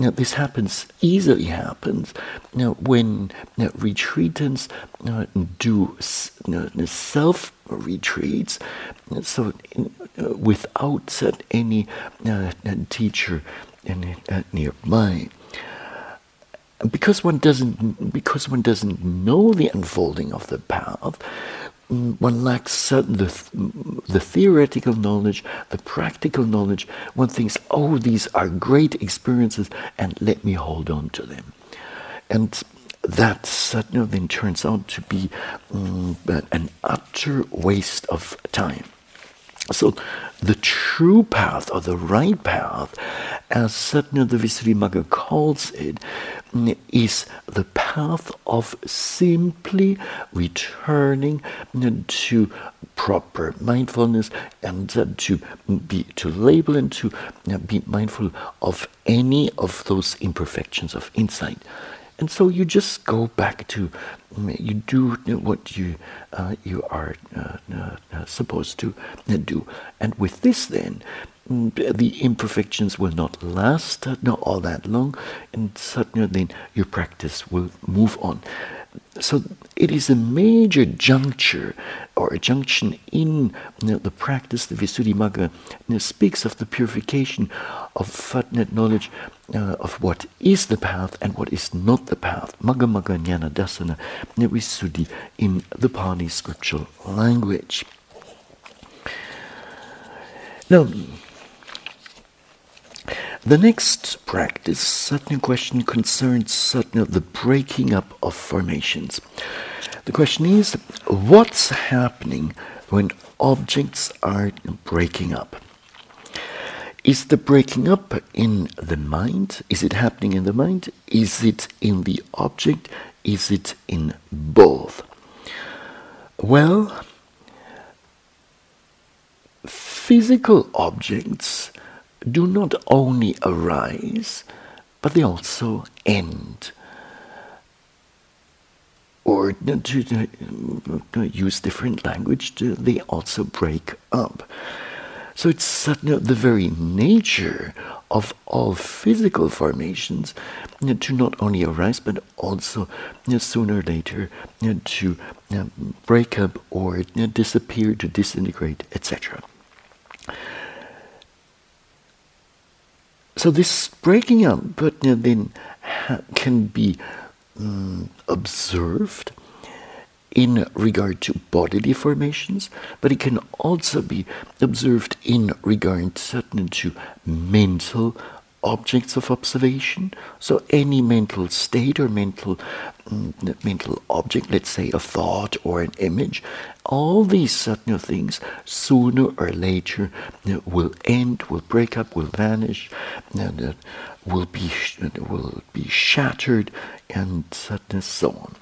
now, this happens, easily happens, now, when now, retreatants uh, do self retreats, so uh, without any uh, teacher nearby. Because one doesn't because one doesn't know the unfolding of the path one lacks the, the theoretical knowledge, the practical knowledge. One thinks, oh, these are great experiences, and let me hold on to them. And that certainly then turns out to be um, an utter waste of time. So, the true path, or the right path, as Satya the Visuddhimagga calls it, is the path of simply returning to proper mindfulness and to be to label and to be mindful of any of those imperfections of insight. And so you just go back to you do what you uh, you are uh, uh, supposed to do. And with this, then the imperfections will not last not all that long, and suddenly then your practice will move on. So it is a major juncture or a junction in the practice. The Visuddhimagga speaks of the purification of fatnet knowledge uh, of what is the path and what is not the path. Magga Magga Jnana Dassana Visuddhi in the Pali scriptural language. Now, the next practice, certain question concerns certain the breaking up of formations. The question is, what's happening when objects are breaking up? Is the breaking up in the mind? Is it happening in the mind? Is it in the object? Is it in both? Well, physical objects do not only arise, but they also end. Or to, use different language, they also break up. So it's the very nature of all physical formations to not only arise but also sooner or later to break up or disappear, to disintegrate, etc. So this breaking up, but then can be um, observed in regard to bodily formations, but it can also be observed in regard certain to mental objects of observation. So any mental state or mental mm, mental object, let's say a thought or an image, all these certain things sooner or later will end, will break up, will vanish, and, will be will be shattered, and so on.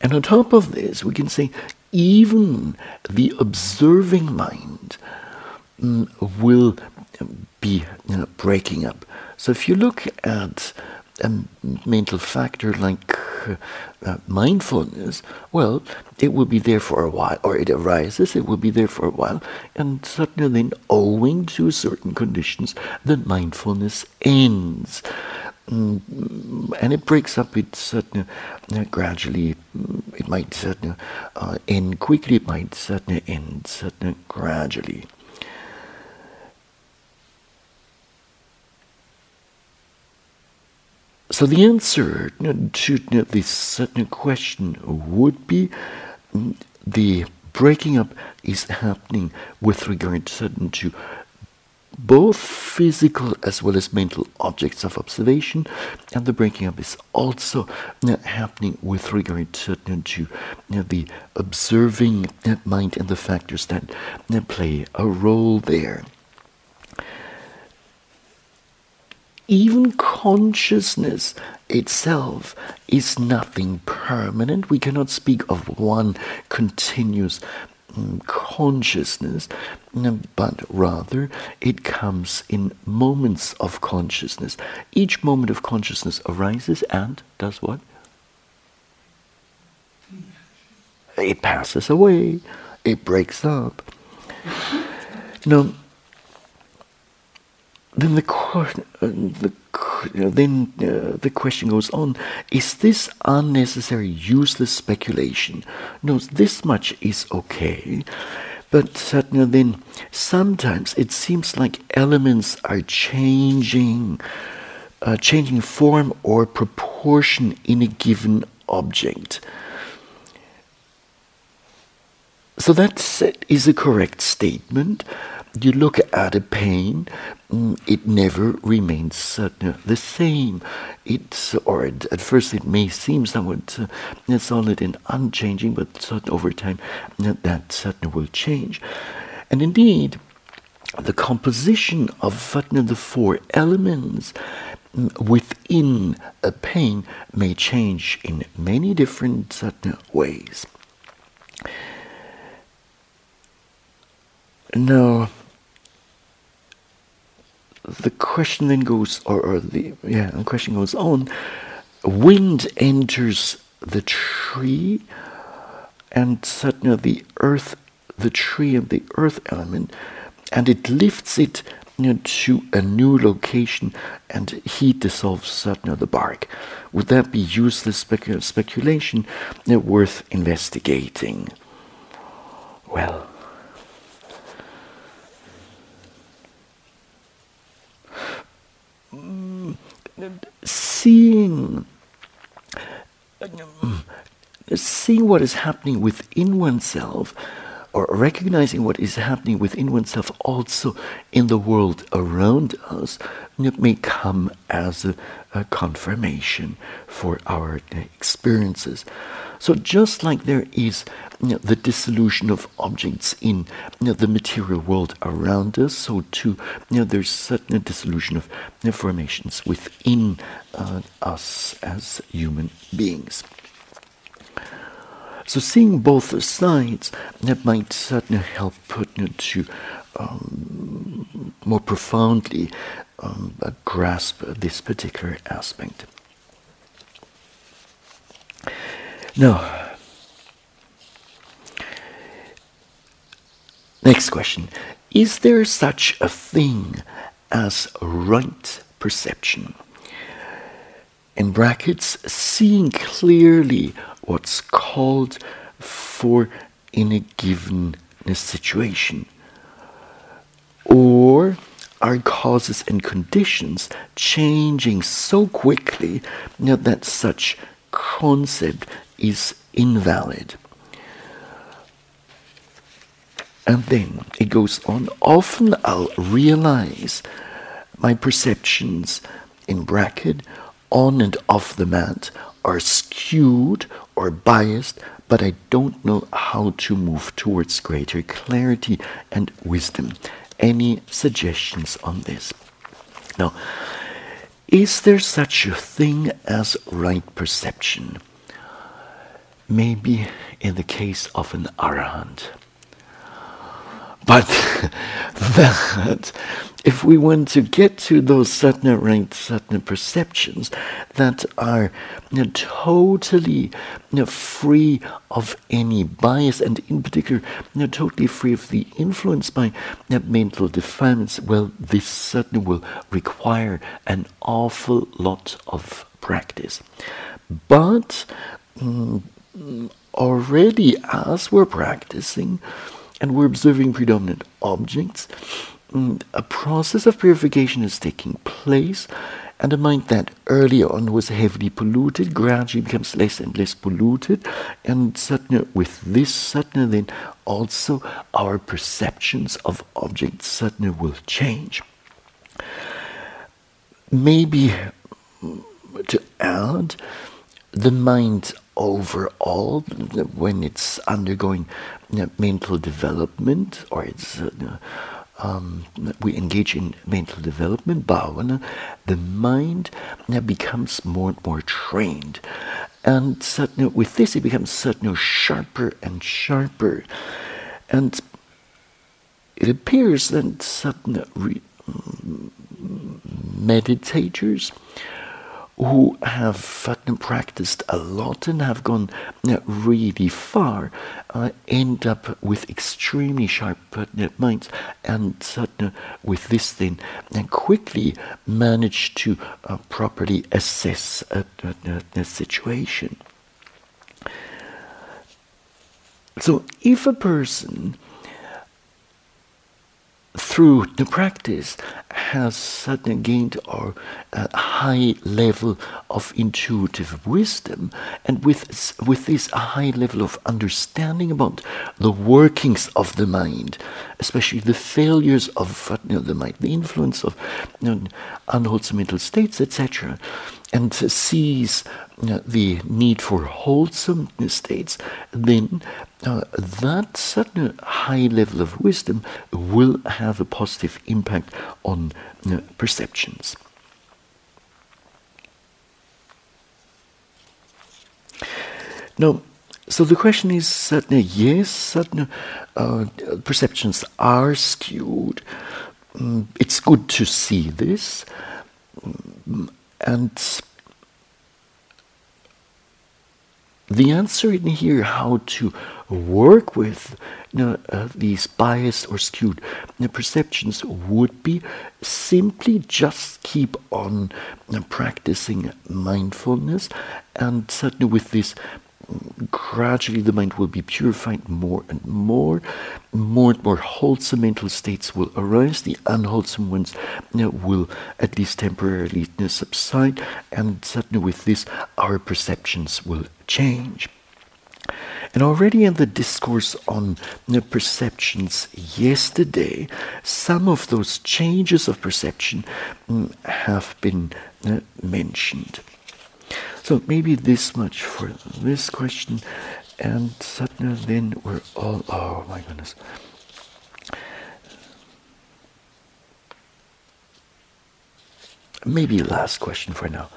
And on top of this, we can say even the observing mind um, will be you know, breaking up. So if you look at a mental factor like uh, mindfulness, well, it will be there for a while, or it arises, it will be there for a while, and suddenly then, owing to certain conditions, the mindfulness ends. Mm, and it breaks up. It uh, gradually. It might uh, end quickly. It might certainly end certainly gradually. So the answer to this certain question would be mm, the breaking up is happening with regard certain to both physical as well as mental objects of observation, and the breaking up is also uh, happening with regard to, uh, the observing uh, mind and the factors that play a role there. Even consciousness itself is nothing permanent. We cannot speak of one continuous mm, consciousness, mm, but rather it comes in moments of consciousness. Each moment of consciousness arises and does what? It passes away, it breaks up. Now, then the, uh, the then uh, the question goes on is this unnecessary, useless speculation? No, this much is okay. But uh, then sometimes it seems like elements are changing, uh, changing form or proportion in a given object. So that is a correct statement. You look at a pain, mm, it never remains uh, the same. It's or at first it may seem somewhat uh, solid and unchanging, but over time that certainly will change. And indeed, the composition of the four elements mm, within a pain may change in many different ways. Now, the question then goes, or, or the yeah, the question goes on. Wind enters the tree, and suddenly the earth, the tree and the earth element, and it lifts it you know, to a new location, and heat dissolves suddenly the bark. Would that be useless specu- speculation you know, worth investigating? Well. Seeing seeing what is happening within oneself or recognizing what is happening within oneself also in the world around us may come as a, a confirmation for our experiences. So, just like there is you know, the dissolution of objects in you know, the material world around us, so too you know, there's certain dissolution of formations within uh, us as human beings. So seeing both sides that might certainly help put to um, more profoundly um, grasp this particular aspect. Now, Next question Is there such a thing as right perception? In brackets, seeing clearly what's called for in a given situation. Or are causes and conditions changing so quickly that such concept is invalid? And then it goes on. Often I'll realize my perceptions in bracket on and off the mat are skewed or biased, but I don't know how to move towards greater clarity and wisdom. Any suggestions on this? Now, is there such a thing as right perception? Maybe in the case of an arahant. But (laughs) that, if we want to get to those satna right satna perceptions that are you know, totally you know, free of any bias, and in particular, you know, totally free of the influence by mental defilements, well, this certainly will require an awful lot of practice. But mm, already, as we're practicing, and we're observing predominant objects, mm, a process of purification is taking place, and a mind that early on was heavily polluted gradually becomes less and less polluted, and suddenly with this suddenly then also our perceptions of objects suddenly will change. Maybe mm, to add, the mind overall when it's undergoing mental development or it's uh, um, we engage in mental development bhavana the mind you becomes more and more trained. And suddenly with this it becomes suddenly sharper and sharper. And it appears that suddenly meditators who have practiced a lot and have gone really far uh, end up with extremely sharp minds and uh, with this then and quickly manage to uh, properly assess the situation. So if a person through the practice has suddenly gained a uh, high level of intuitive wisdom. And with with this a high level of understanding about the workings of the mind especially the failures of you know, the mind the influence of you know, unwholesome mental states etc and sees uh, the need for wholesome states, then uh, that certain high level of wisdom will have a positive impact on uh, perceptions. Now, so the question is certainly yes, certain uh, perceptions are skewed. Mm, it's good to see this. Mm, and the answer in here, how to work with you know, uh, these biased or skewed know, perceptions, would be simply just keep on know, practicing mindfulness, and certainly with this gradually the mind will be purified more and more. More and more wholesome mental states will arise. The unwholesome ones you know, will at least temporarily you know, subside, and certainly with this, our perceptions will change. And already in the discourse on perceptions yesterday, some of those changes of perception mm, have been mentioned. So maybe this much for this question, and Satna, then we're all, oh my goodness. Maybe last question for now.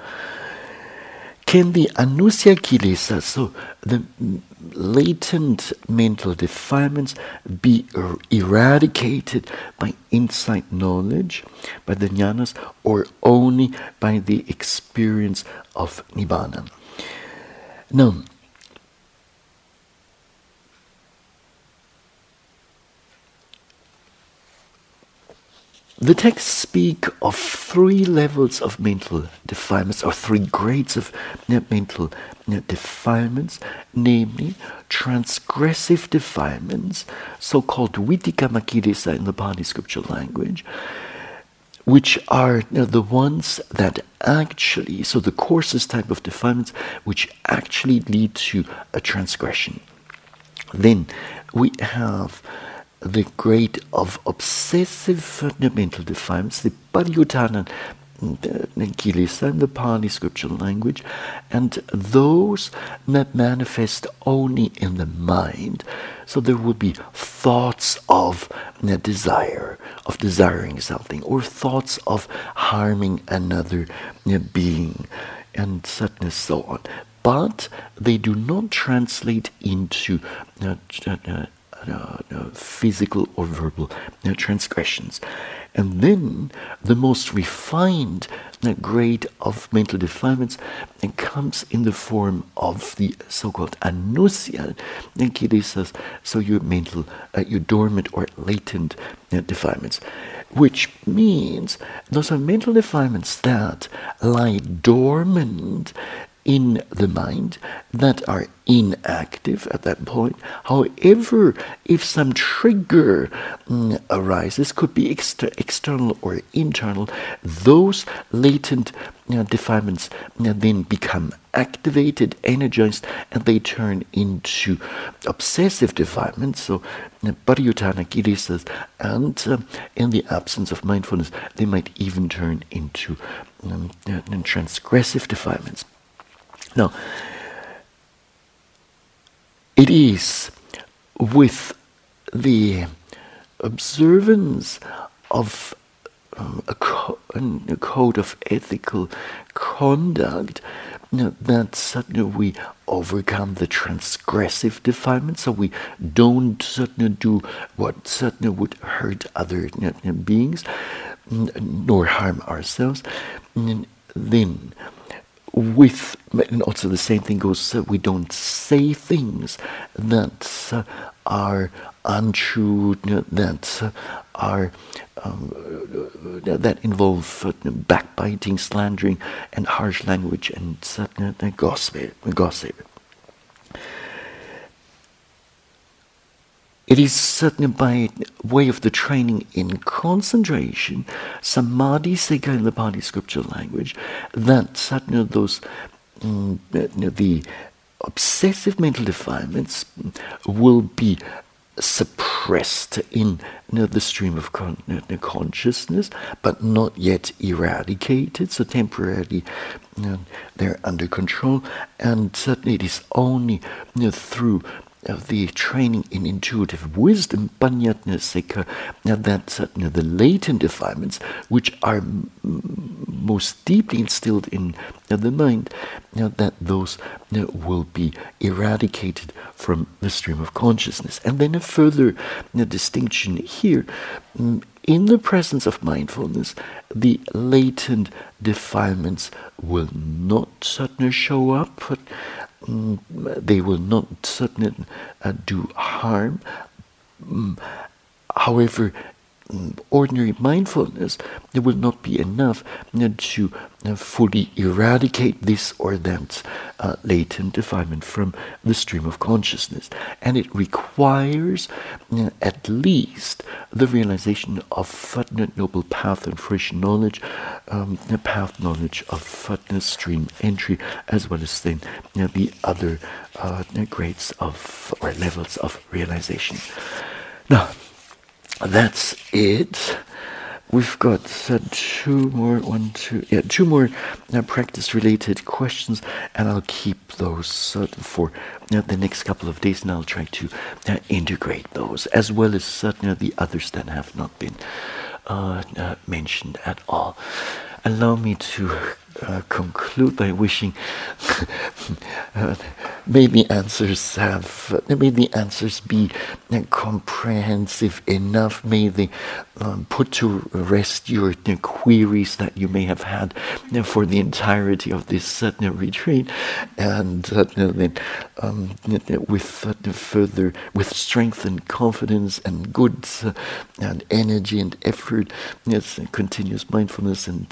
Can the anusaya kilesa, so the latent mental defilements, be er- eradicated by insight knowledge, by the jhanas, or only by the experience of nibbana? Now, the texts speak of three levels of mental defilements, or three grades of uh, mental uh, defilements, namely transgressive defilements, so called Vitikkamma kilesa in the Pali scripture language, which are know, the ones that actually, so the coarsest type of defilements, which actually lead to a transgression. Then we have the grade of obsessive fundamental defilements, the Pariyutthana Kilesa in the Pali scriptural language, and those that manifest only in the mind. So there will be thoughts of desire, of desiring something, or thoughts of harming another being, and so on. But they do not translate into uh, uh, Uh, uh, physical or verbal uh, transgressions. And then the most refined grade of mental defilements comes in the form of the so-called anusaya kilesas, so your mental, uh, your dormant or latent uh, defilements, which means those are mental defilements that lie dormant in the mind that are inactive at that point. However, if some trigger mm, arises, could be exter- external or internal, those latent you know, defilements you know, then become activated, energized, and they turn into obsessive defilements. So, you know, Pariyutthana and uh, in the absence of mindfulness, they might even turn into um, uh, transgressive defilements. Now, it is with the observance of um, a, co- a, code of ethical conduct that suddenly we overcome the transgressive defilement, so we don't suddenly do what suddenly would hurt other beings nor harm ourselves. Then with and also the same thing goes we don't say things that uh, are untrue that uh, are um, that involve uh, backbiting slandering and harsh language and gossip gossip It is certainly by way of the training in concentration, samadhi sikkha in the Pali scripture language, that certainly those mm, the obsessive mental defilements will be suppressed in you know, the stream of con- you know, consciousness, but not yet eradicated. So temporarily, you know, they're under control, and certainly it is only through of the training in intuitive wisdom, panyatna that uh, the latent defilements, which are most deeply instilled in uh, the mind, that those uh, will be eradicated from the stream of consciousness. And then a further distinction here. Mm, in the presence of mindfulness, the latent defilements will not suddenly show up, but they will not certainly uh, do harm. Mm, however, mm, ordinary mindfulness, it will not be enough uh, to uh, fully eradicate this or that uh, latent defilement from the stream of consciousness. And it requires uh, at least the realization of Fatna Noble Path and fresh knowledge, um, the path knowledge of Fatna stream entry, as well as then uh, the other uh, grades of or levels of realization. Now, that's it. We've got uh, two more, one, two, yeah, two more uh, practice-related questions, and I'll keep those uh, for uh, the next couple of days, and I'll try to uh, integrate those as well as certain of the others that have not been uh, mentioned at all. Allow me to uh, conclude by wishing (laughs) uh, may the answers have, uh, may the answers be uh, comprehensive enough. May they um, put to rest your queries that you may have had for the entirety of this retreat, and then um, with further, with strength and confidence and good and energy and effort, yes, continuous mindfulness and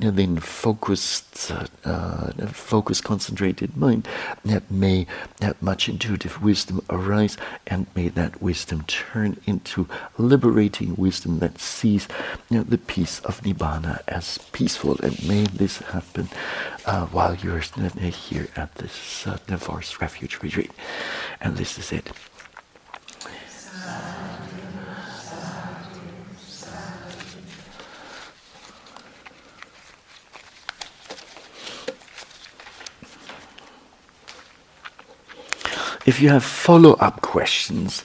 then focused, uh, focused, concentrated mind, that may that much intuitive wisdom arise, and may that wisdom turn into liberating wisdom that sees you know, the peace of nibbana as peaceful. And may this happen uh, while you're here at this uh, Forest Refuge retreat. And this is it. If you have follow up questions,